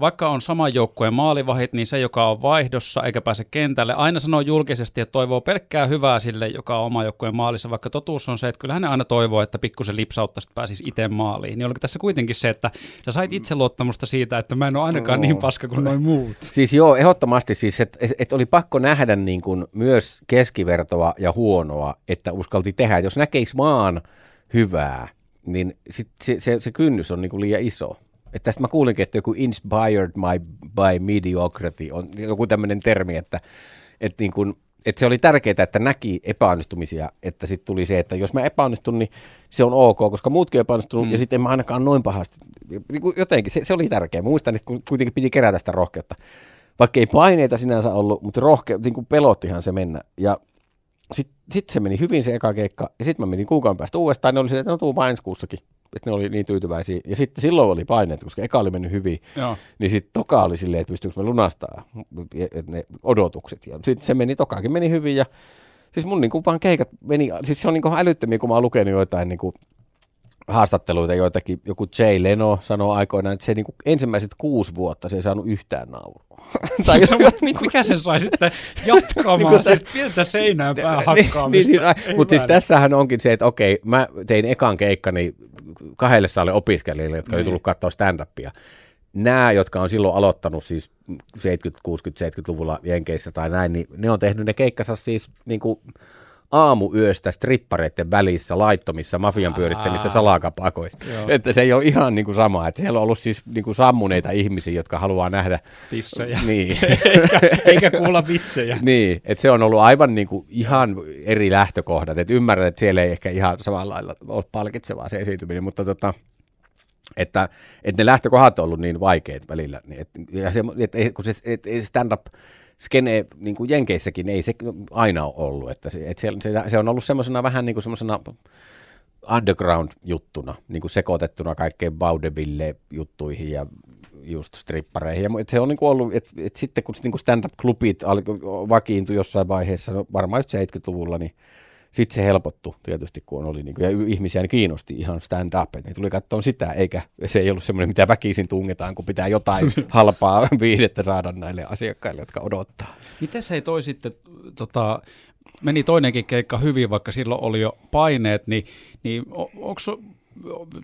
B: Vaikka on saman joukkueen maalivahit, niin se, joka on vaihdossa eikä pääse kentälle, aina sanoo julkisesti, että toivoo pelkkää hyvää sille, joka on oma joukkueen maalissa, vaikka totuus on se, että kyllähän ne aina toivoo, että pikkusen lipsautta pääsisi itse maaliin. Niin oliko tässä kuitenkin se, että sä sait itseluottamusta siitä, että mä en ole ainakaan no. niin paska kuin noin muut?
C: Siis joo, ehdottomasti siis, että et, et oli pakko nähdä niin kuin myös keskivertoa ja huonoa, että uskalti tehdä. Jos näkeisi vaan hyvää, niin sit se, se, se kynnys on niinku liian iso. Et tästä mä kuulinkin, että joku inspired my, by mediocrity on joku tämmöinen termi, että et niin kun, et se oli tärkeää, että näki epäonnistumisia, että sitten tuli se, että jos mä epäonnistun, niin se on ok, koska muutkin on epäonnistunut, mm. ja sitten en mä ainakaan noin pahasti. Niin jotenkin, se, se oli tärkeää. Mä muistan, että kuitenkin piti kerätä sitä rohkeutta. Vaikka ei paineita sinänsä ollut, mutta rohke, niin kuin pelottihan se mennä. Ja sitten sit se meni hyvin se eka keikka, ja sitten mä menin kuukauden päästä uudestaan, niin oli se, että no tuu vain ensi kuussakin. että ne oli niin tyytyväisiä. Ja sitten silloin oli paineet, koska eka oli mennyt hyvin,
B: Joo.
C: niin sitten toka oli silleen, että pystyykö me lunastaa et ne odotukset. Ja sitten se meni, tokakin meni hyvin ja siis mun niin kuin vaan keikat meni, siis se on niin kuin älyttömiä, kun mä oon lukenut joitain niin kuin haastatteluita joitakin, joku Jay Leno sanoi aikoinaan, että se niin ensimmäiset kuusi vuotta se ei saanut yhtään naurua.
B: tai se, mikä sen sai sitten jatkamaan, niin siis pientä seinään päähän hakkaamista. niin,
C: siis, mutta siis tässähän onkin se, että okei, mä tein ekan keikkani kahdelle saalle opiskelijoille, jotka niin. oli tullut katsoa stand-upia. Nämä, jotka on silloin aloittanut siis 70, 60, 70-luvulla Jenkeissä tai näin, niin ne on tehnyt ne keikkansa siis niin kuin, aamuyöstä strippareiden välissä laittomissa mafian pyörittämissä salakapakoissa. Että se ei ole ihan niin kuin sama. Että siellä on ollut siis niin kuin sammuneita ihmisiä, jotka haluaa nähdä...
B: Tissejä.
C: Niin.
B: eikä, eikä kuulla vitsejä.
C: niin, että se on ollut aivan niin kuin ihan eri lähtökohdat. Että ymmärrän, että siellä ei ehkä ihan samalla lailla ole palkitsevaa se esiintyminen, mutta tota, että, että ne lähtökohdat on ollut niin vaikeat välillä. Niin et, ja se, et, kun se et, stand-up skene niin kuin Jenkeissäkin ei se aina ole ollut. Että se, että se, se on ollut semmoisena vähän niin kuin semmoisena underground-juttuna, niin kuin sekoitettuna kaikkeen vaudeville-juttuihin ja just strippareihin. Ja, että se on niin kuin ollut, että, että sitten kun niin kuin stand-up-klubit vakiintui jossain vaiheessa, no varmaan 70-luvulla, niin sitten se helpottui tietysti, kun oli niin kuin, ja ihmisiä niin kiinnosti ihan stand-up, että ne tuli katsoa sitä, eikä se ei ollut semmoinen, mitä väkisin tungetaan, kun pitää jotain halpaa viidettä saada näille asiakkaille, jotka odottaa.
B: Miten se ei toi sitten, tota, meni toinenkin keikka hyvin, vaikka silloin oli jo paineet, niin, niin onko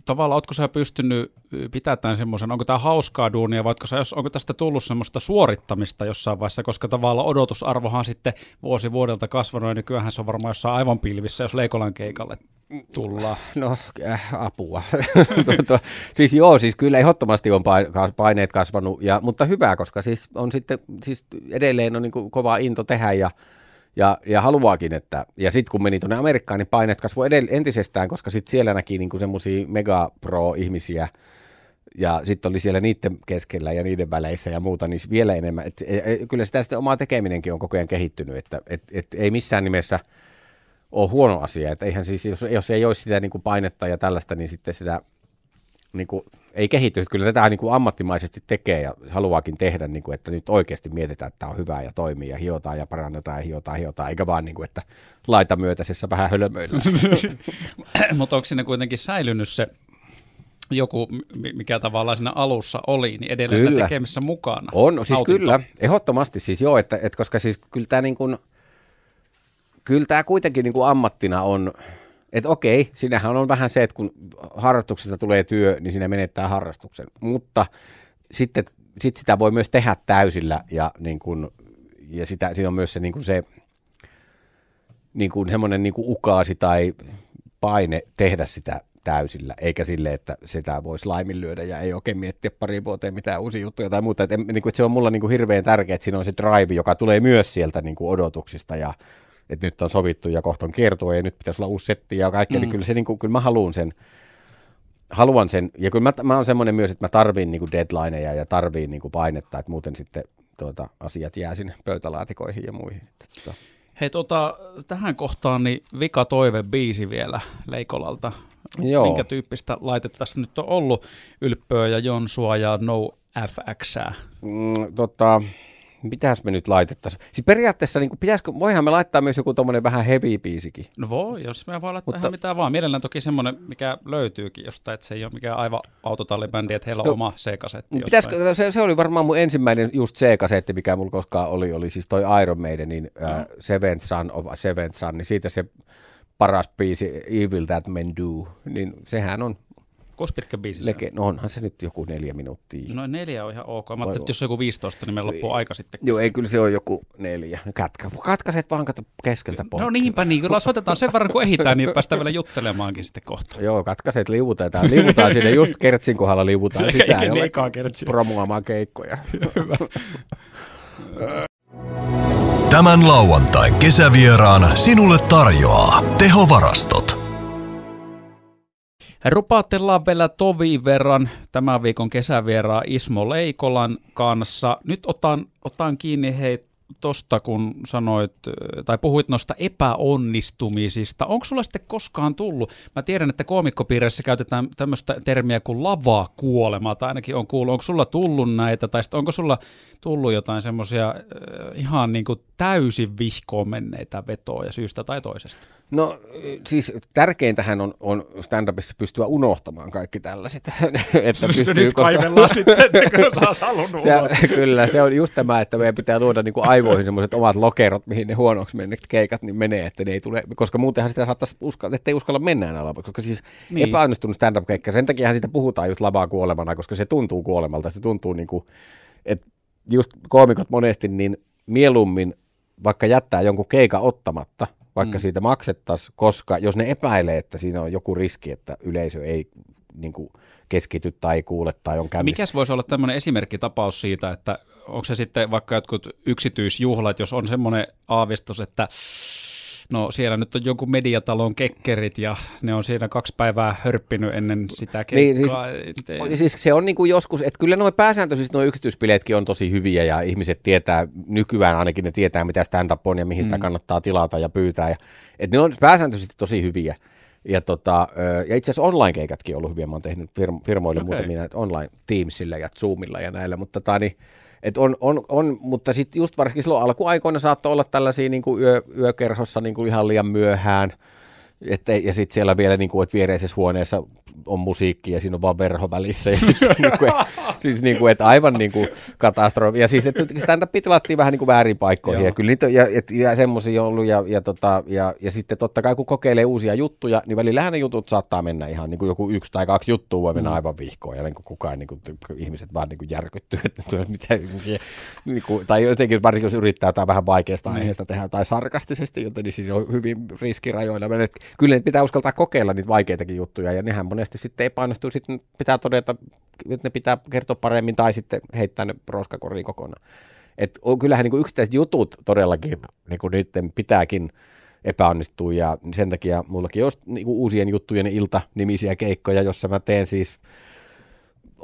B: tavallaan, oletko sä pystynyt pitämään semmoisen, onko tämä hauskaa duunia, vai sä, onko tästä tullut semmoista suorittamista jossain vaiheessa, koska tavallaan odotusarvohan sitten vuosi vuodelta kasvanut, ja nykyään se on varmaan jossain aivan pilvissä, jos Leikolan keikalle tullaan.
C: No, äh, apua. siis joo, siis kyllä ehdottomasti on paineet kasvanut, ja, mutta hyvää, koska siis on sitten, siis edelleen on niin kova into tehdä, ja ja, ja haluaakin, että, ja sitten kun meni tuonne Amerikkaan, niin paineet kasvoi edell- entisestään, koska sitten siellä näki niinku semmoisia mega-pro-ihmisiä, ja sitten oli siellä niiden keskellä ja niiden väleissä ja muuta, niin vielä enemmän. Et, et, et, kyllä sitä sitten oma tekeminenkin on koko ajan kehittynyt, että et, et, ei missään nimessä ole huono asia. Että eihän siis, jos, jos ei olisi sitä niin kuin painetta ja tällaista, niin sitten sitä niin kuin, ei kehity. Kyllä tätä niin kuin ammattimaisesti tekee ja haluaakin tehdä, niin kuin, että nyt oikeasti mietitään, että tämä on hyvää ja toimii ja hiotaan ja parannetaan ja hiotaan, hiotaan, eikä vaan niin kuin, että laita myötäisessä vähän hölmöillä.
B: Mutta onko siinä kuitenkin säilynyt se joku, mikä tavallaan siinä alussa oli, niin edelleen kyllä. tekemässä mukana?
C: On, siis Nautinto. kyllä, ehdottomasti siis joo, että, että koska siis kyllä tämä niin kuin, kyllä tämä kuitenkin niin kuin ammattina on, että okei, sinähän on vähän se, että kun harrastuksesta tulee työ, niin sinä menettää harrastuksen. Mutta sitten sit sitä voi myös tehdä täysillä ja, niin kun, ja sitä, siinä on myös se, niin kun se niin kun semmoinen niin kun ukaasi tai paine tehdä sitä täysillä, eikä sille, että sitä voisi laiminlyödä ja ei oikein miettiä pari vuoteen mitään uusia juttuja tai muuta. Että, niin kuin, että se on mulla niin hirveän tärkeää, että siinä on se drive, joka tulee myös sieltä niin odotuksista ja että nyt on sovittu ja kohta on kiertue ja nyt pitäisi olla uusi setti ja kaikkea, niin mm. niin kyllä, se, niin kuin, kyllä mä haluan sen, haluan sen, ja kyllä mä, mä oon semmoinen myös, että mä tarviin niin deadlineja ja tarviin niin painetta, että muuten sitten tuota, asiat jää sinne pöytälaatikoihin ja muihin. Että,
B: Hei, tota, tähän kohtaan niin vika toive biisi vielä Leikolalta.
C: Joo.
B: Minkä tyyppistä laitettaisiin nyt on ollut Ylppöä ja Jonsua ja No FX?
C: Mm, tota, mitäs me nyt laitettaisiin? Siis periaatteessa, niin kuin, pitäisikö, voihan me laittaa myös joku tommonen vähän heavy biisikin.
B: No voi, jos me voi laittaa Mutta, ihan mitään vaan. Mielellään toki semmoinen, mikä löytyykin jostain, että se ei ole mikään aivan autotallibändi, että heillä on no, oma C-kasetti.
C: Pitäisikö, se, se, oli varmaan mun ensimmäinen just C-kasetti, mikä mulla koskaan oli, oli siis toi Iron Maidenin uh, Seventh Son of Seventh Son, niin siitä se paras biisi Evil That Men Do, niin sehän on
B: Kuinka pitkä biisi
C: Leke, no onhan se nyt joku neljä minuuttia.
B: No neljä on ihan ok. Mä ajattelin, että jos on joku 15, niin meillä loppuu aika sitten.
C: Joo, ei kyllä se on joku neljä. Katka, katkaiset vaan kato keskeltä pois.
B: No niinpä niin, kyllä soitetaan sen verran kun ehitään, niin päästään vielä juttelemaankin sitten kohta.
C: Joo, katkaiset liuutaan. Liuutaan sinne just kertsin kohdalla liuutaan sisään.
B: Eikä liikaa kertsiä.
C: Promoamaan keikkoja.
A: Tämän lauantain kesävieraan sinulle tarjoaa Tehovarastot.
B: Rupaatellaan vielä tovin verran tämän viikon kesävieraan Ismo Leikolan kanssa. Nyt otan, otan kiinni hei tosta, kun sanoit, tai puhuit noista epäonnistumisista. Onko sulla sitten koskaan tullut, mä tiedän, että koomikkopiireissä käytetään tämmöistä termiä kuin lavaa kuolema, tai ainakin on kuullut, onko sulla tullut näitä, tai onko sulla tullut jotain semmoisia äh, ihan niin kuin täysin vihkoon menneitä vetoja syystä tai toisesta?
C: No siis tärkeintähän on, on stand-upissa pystyä unohtamaan kaikki tällaiset.
B: että pystyy, nyt kaivellaan sitten, että kun sä halunnut
C: se, Kyllä, se on just tämä, että meidän pitää luoda niin kuin aivoihin semmoiset omat lokerot, mihin ne huonoksi menneet keikat niin menee, että ne ei tule, koska muutenhan sitä saattaisi uskalla, että ei uskalla mennä enää koska siis niin. epäonnistunut stand-up-keikka, sen takia sitä puhutaan just lavaa kuolemana, koska se tuntuu kuolemalta, se tuntuu niin kuin, että just koomikot monesti niin mieluummin vaikka jättää jonkun keika ottamatta, vaikka mm. siitä maksettaisiin, koska jos ne epäilee, että siinä on joku riski, että yleisö ei niin kuin, keskity tai kuule tai on käynnissä.
B: Mikäs voisi olla tämmöinen esimerkkitapaus siitä, että onko se sitten vaikka jotkut yksityisjuhlat, jos on semmoinen aavistus, että No siellä nyt on joku mediatalon kekkerit ja ne on siinä kaksi päivää hörppinyt ennen sitä keikkaa.
C: Niin, siis, siis se on niin kuin joskus, että kyllä nuo pääsääntöisesti nuo yksityispileetkin on tosi hyviä ja ihmiset tietää, nykyään ainakin ne tietää mitä stand-up on ja mihin mm. sitä kannattaa tilata ja pyytää. Ja, että ne on pääsääntöisesti tosi hyviä. Ja, tota, ja itse asiassa online-keikatkin on ollut hyviä. Mä oon tehnyt firmoille okay. muutamia online Teamsilla ja Zoomilla ja näillä, mutta tota, niin, et on, on, on, mutta sitten just varsinkin silloin alkuaikoina saattoi olla tällaisia niin kuin yö, yökerhossa niin kuin ihan liian myöhään. Et, ja sitten siellä vielä, niin kuin, että viereisessä huoneessa on musiikki ja siinä on vaan verho välissä. Ja sit, niin kuin, siis niin kuin, että aivan niin kuin katastrofi. Ja siis, että stand-up tilattiin vähän niin kuin väärin paikkoihin. Joo. Ja kyllä niitä ja, ja, ja semmoisia on ollut. Ja, ja, tota, ja, ja, sitten totta kai kun kokeilee uusia juttuja, niin välillähän ne jutut saattaa mennä ihan niin kuin joku yksi tai kaksi juttua voi mennä mm. aivan vihkoon. Ja niin kuin kukaan, niin kuin, ihmiset vaan niin kuin järkyttyy, että mitä, niin kuin, tai jotenkin varsinkin jos yrittää jotain vähän vaikeasta mm. aiheesta tehdä tai sarkastisesti, joten niin siinä on hyvin riskirajoilla. Kyllä pitää uskaltaa kokeilla niitä vaikeitakin juttuja ja nehän monesti sitten epäonnistuu, sitten pitää todeta, että ne pitää kertoa paremmin tai sitten heittää ne roskakoriin kokonaan. Et kyllähän niin yksittäiset jutut todellakin, niin kuin niiden pitääkin epäonnistua ja sen takia mullakin on niin uusien juttujen ilta-nimisiä keikkoja, jossa mä teen siis –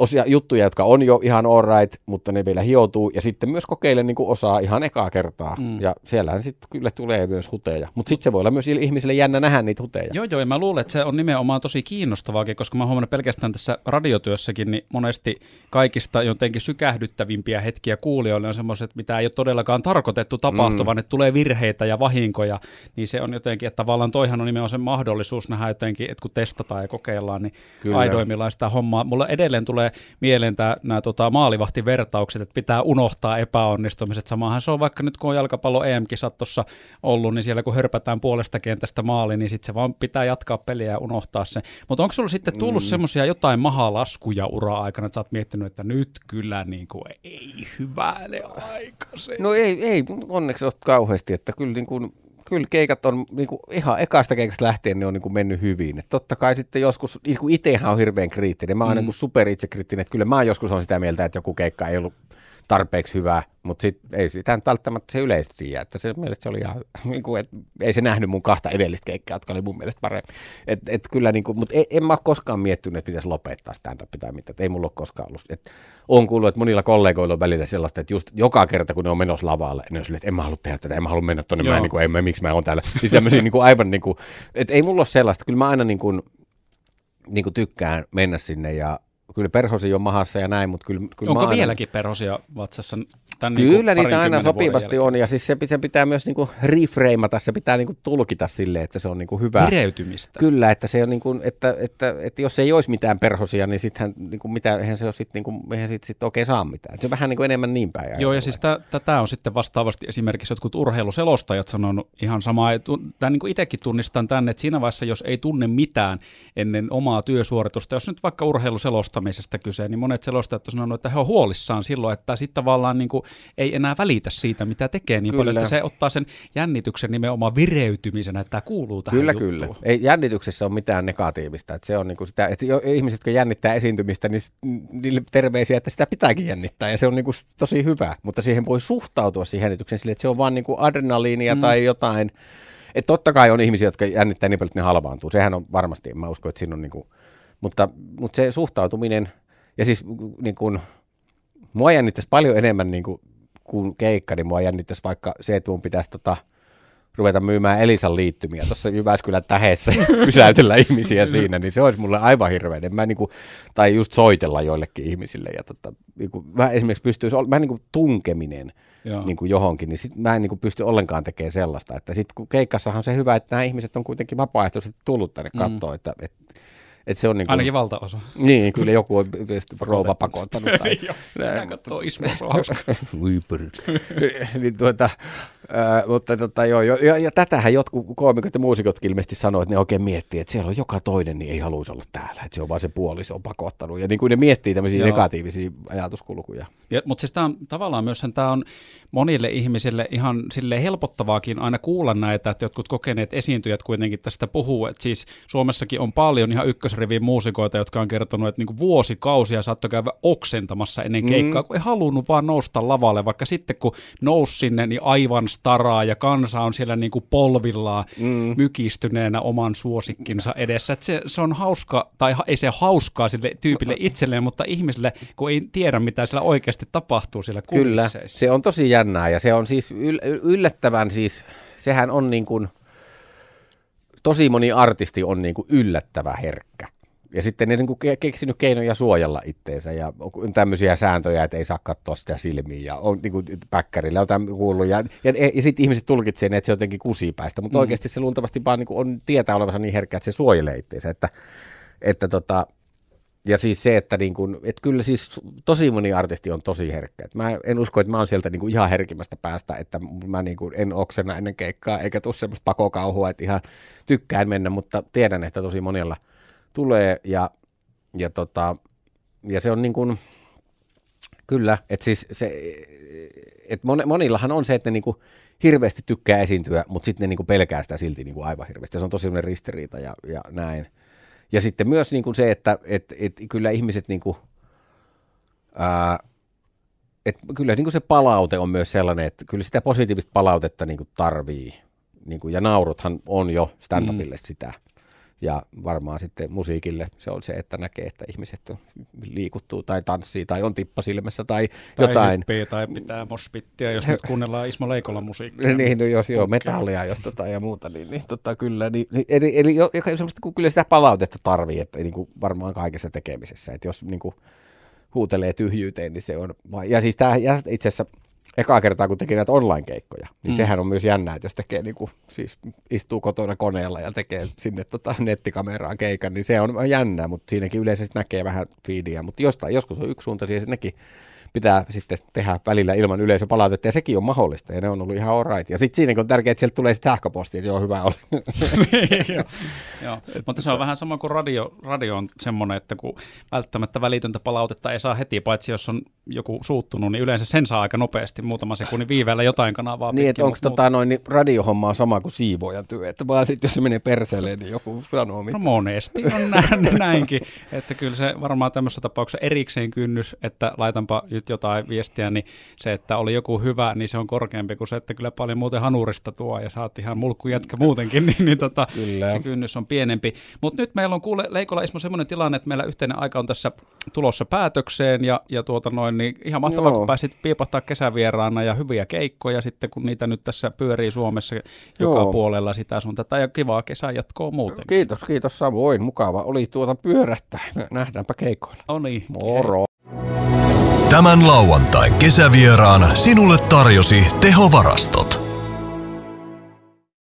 C: osia juttuja, jotka on jo ihan alright, mutta ne vielä hioutuu, ja sitten myös kokeilen niin osaa ihan ekaa kertaa, mm. ja siellähän sitten kyllä tulee myös huteja, mutta sitten se voi olla myös ihmisille jännä nähdä niitä huteja.
B: Joo, joo, ja mä luulen, että se on nimenomaan tosi kiinnostavaakin, koska mä huomannut pelkästään tässä radiotyössäkin, niin monesti kaikista jotenkin sykähdyttävimpiä hetkiä kuulijoille on semmoiset, mitä ei ole todellakaan tarkoitettu tapahtuvan, mm. että tulee virheitä ja vahinkoja, niin se on jotenkin, että tavallaan toihan on nimenomaan se mahdollisuus nähdä jotenkin, että kun testataan ja kokeillaan, niin kyllä. aidoimmillaan sitä hommaa. Mulla edelleen tulee mieleen nämä tota, maalivahtivertaukset, että pitää unohtaa epäonnistumiset. Samahan se on vaikka nyt, kun on jalkapallo EM-kisat tuossa ollut, niin siellä kun hörpätään puolesta kentästä maali, niin sitten se vaan pitää jatkaa peliä ja unohtaa se. Mutta onko sulla sitten tullut mm. semmoisia jotain mahalaskuja ura-aikana, että sä oot miettinyt, että nyt kyllä niin kuin, ei hyvälle aika se.
C: No ei, ei onneksi ole kauheasti, että kyllä niin kuin kyllä keikat on niin kuin, ihan ekasta keikasta lähtien ne on niin kuin, mennyt hyvin. Et totta kai sitten joskus, niin kuin itsehän on hirveän kriittinen. Mä oon mm. niin super itsekriittinen, että kyllä mä joskus on sitä mieltä, että joku keikka ei ollut tarpeeksi hyvä, mutta sit ei sitä nyt välttämättä se yleisesti tiedä, että se mielestä se oli ihan, niin kuin, että ei se nähnyt mun kahta edellistä keikkaa, jotka oli mun mielestä parempi. Et, et kyllä, niin kuin, mutta en, en mä ole koskaan miettinyt, että pitäisi lopettaa stand-up tai mitä, ei mulla ole koskaan ollut. Et, on kuullut, että monilla kollegoilla on välillä sellaista, että just joka kerta, kun ne on menossa lavalle, ne on silleen, että en mä halua tehdä tätä, en mä halua mennä tuonne, mä en, niin kuin, en, miksi mä oon täällä. Siis tämmöisiä niin kuin, aivan niin kuin, että ei mulla ole sellaista, kyllä mä aina niin kuin, niin kuin tykkään mennä sinne ja kyllä perhosi on mahassa ja näin, mutta kyllä, kyllä
B: Onko
C: aina...
B: vieläkin perhosia vatsassa?
C: Tämän niinku kyllä niin niitä aina sopivasti on ja siis se, se pitää myös niinku reframeata, se pitää niinku tulkita silleen, että se on niinku hyvä.
B: Vireytymistä.
C: Kyllä, että, se on niinku, että, että, että, jos ei olisi mitään perhosia, niin sittenhän niinku mitä, eihän se ole sit, niinku, eihän sit, sit oikein saa mitään. Se on vähän niinku enemmän niin päin.
B: Joo ja siis tätä on sitten vastaavasti esimerkiksi jotkut urheiluselostajat sanonut ihan samaa. Tämä niinku itsekin tunnistan tänne, että siinä vaiheessa, jos ei tunne mitään ennen omaa työsuoritusta, jos nyt vaikka urheiluselostamisesta kyse, niin monet selostajat on sanonut, että he on huolissaan silloin, että sitten tavallaan niinku ei enää välitä siitä, mitä tekee niin kyllä. paljon, että se ottaa sen jännityksen nimenomaan vireytymisenä, että tämä kuuluu tähän
C: Kyllä,
B: juttuun.
C: kyllä. Ei jännityksessä ole mitään negatiivista. Että se on niinku sitä, että ihmiset, jotka jännittää esiintymistä, niin niille terveisiä, että sitä pitääkin jännittää ja se on niinku tosi hyvä, mutta siihen voi suhtautua siihen jännitykseen sille, että se on vaan niinku adrenaliinia mm. tai jotain. Että totta kai on ihmisiä, jotka jännittää niin paljon, että ne halvaantuu. Sehän on varmasti, mä uskon, että siinä on niinku, mutta, mutta se suhtautuminen, ja siis niin kuin, mua jännittäisi paljon enemmän niin kuin kun keikka, niin mua jännittäisi vaikka se, että mun pitäisi tota, ruveta myymään Elisan liittymiä tuossa Jyväskylän täheessä pysäytellä ihmisiä siinä, niin se olisi mulle aivan hirveä. Mä niinku, tai just soitella joillekin ihmisille. Ja tota, niinku, mä esimerkiksi pystyisi, mä niinku tunkeminen niinku johonkin, niin sit mä en niinku pysty ollenkaan tekemään sellaista. Että sit kun keikkassahan on se hyvä, että nämä ihmiset on kuitenkin vapaaehtoisesti tullut tänne katsoa, mm. että, että et se on niin kuin,
B: Ainakin valtaosa.
C: Niin, kyllä joku on rouva pakottanut. Tai,
B: Joo, katsoo Ismo, se on
C: niin tuota, Äh, mutta tota, joo, jo, ja, ja, tätähän jotkut koomikot ja muusikotkin ilmeisesti sanoivat, että ne oikein miettii, että siellä on joka toinen, niin ei haluaisi olla täällä, että se on vaan se puoliso on pakottanut. Ja niin kuin ne miettii tämmöisiä joo. negatiivisia ajatuskulkuja.
B: Ja, mutta siis tämä on tavallaan myös tämä on monille ihmisille ihan sille helpottavaakin aina kuulla näitä, että jotkut kokeneet esiintyjät kuitenkin tästä puhuu. Että siis Suomessakin on paljon ihan ykkösrivin muusikoita, jotka on kertonut, että niin vuosikausia saattoi käydä oksentamassa ennen keikkaa, mm. kun ei halunnut vaan nousta lavalle, vaikka sitten kun nousi sinne, niin aivan staraa ja kansa on siellä niin kuin polvillaan mm. mykistyneenä oman suosikkinsa edessä. Että se, se on hauska, tai ei se hauskaa sille tyypille itselleen, mutta ihmisille, kun ei tiedä, mitä siellä oikeasti tapahtuu siellä
C: Kyllä, se on tosi jännää ja se on siis yllättävän siis, sehän on niin kuin, tosi moni artisti on niin kuin yllättävä herkkä ja sitten ne niin keksinyt keinoja suojella itteensä ja tämmöisiä sääntöjä, että ei saa katsoa sitä silmiä ja on niin kuin päkkärillä on kuullut ja, ja, ja sitten ihmiset tulkitsee että se on jotenkin kusipäistä, mutta mm. oikeasti se luultavasti vaan niin kuin on tietää olevansa niin herkkä, että se suojelee itteensä, että, että tota, ja siis se, että, niin kuin, että kyllä siis tosi moni artisti on tosi herkkä. Että mä en usko, että mä oon sieltä niin kuin ihan herkimmästä päästä, että mä niin kuin en oksena ennen keikkaa, eikä tule semmoista pakokauhua, että ihan tykkään mennä, mutta tiedän, että tosi monella – tulee ja, ja, tota, ja se on niin kuin, kyllä, että siis se, että monillahan on se, että ne niin kuin hirveästi tykkää esiintyä, mutta sitten ne niin kuin pelkää sitä silti niin kuin aivan hirveästi. Se on tosi sellainen ristiriita ja, ja näin. Ja sitten myös niin kuin se, että et, et kyllä ihmiset niin kuin, ää, et kyllä niin kuin se palaute on myös sellainen, että kyllä sitä positiivista palautetta niin kuin tarvii. Niin kuin, ja nauruthan on jo stand-upille mm. sitä. Ja varmaan sitten musiikille se on se, että näkee, että ihmiset liikuttuu tai tanssii tai on tippa silmässä tai,
B: tai
C: jotain.
B: Hyppii, tai pitää mospittia, jos nyt kuunnellaan Ismo Leikolla musiikkia.
C: niin, no jos joo, metallia jos tota, ja muuta, niin, niin tota, kyllä. Niin, niin, eli, eli jo, kun kyllä sitä palautetta tarvii, että niin kuin varmaan kaikessa tekemisessä. Että jos niin kuin, huutelee tyhjyyteen, niin se on... Ja siis tämä itse asiassa ekaa kertaa, kun teki näitä online-keikkoja, niin mm. sehän on myös jännää, että jos tekee niin kuin, siis istuu kotona koneella ja tekee sinne tota, nettikameraan keikan, niin se on jännää, mutta siinäkin yleensä näkee vähän fiidiä, mutta jostain, joskus on yksi suunta, ja nekin pitää sitten tehdä välillä ilman yleisöpalautetta, ja sekin on mahdollista, ja ne on ollut ihan alright. Ja sitten siinäkin on tärkeää, että sieltä tulee sitten sähköposti, että joo, hyvä oli.
B: joo, joo. mutta se on vähän sama kuin radio, radio on semmoinen, että kun välttämättä välitöntä palautetta ei saa heti, paitsi jos on joku suuttunut, niin yleensä sen saa aika nopeasti, muutama sekunnin viiveellä jotain kanavaa.
C: Niin, että onko tota noin, niin radiohomma on sama kuin siivoajan työ, että vaan sitten jos se menee perseelle, niin joku sanoo mitä.
B: No monesti on näin, näinkin, että kyllä se varmaan tämmöisessä tapauksessa erikseen kynnys, että laitanpa nyt jotain viestiä, niin se, että oli joku hyvä, niin se on korkeampi kuin se, että kyllä paljon muuten hanurista tuo ja saat ihan mulkkujätkä muutenkin, niin, niin tota, se kynnys on pienempi. Mutta nyt meillä on kuule Leikola Ismo semmoinen tilanne, että meillä yhteinen aika on tässä tulossa päätökseen ja, ja tuota noin, niin ihan mahtavaa, Joo. kun pääsit piipahtaa kesävieraana ja hyviä keikkoja sitten, kun niitä nyt tässä pyörii Suomessa Joo. joka puolella sitä sun tätä ja kivaa kesää jatkoa muuten.
C: Kiitos, kiitos samoin. Mukava oli tuota pyörättää. Nähdäänpä keikoilla.
B: No niin.
C: Moro.
A: Tämän lauantain kesävieraana sinulle tarjosi tehovarastot.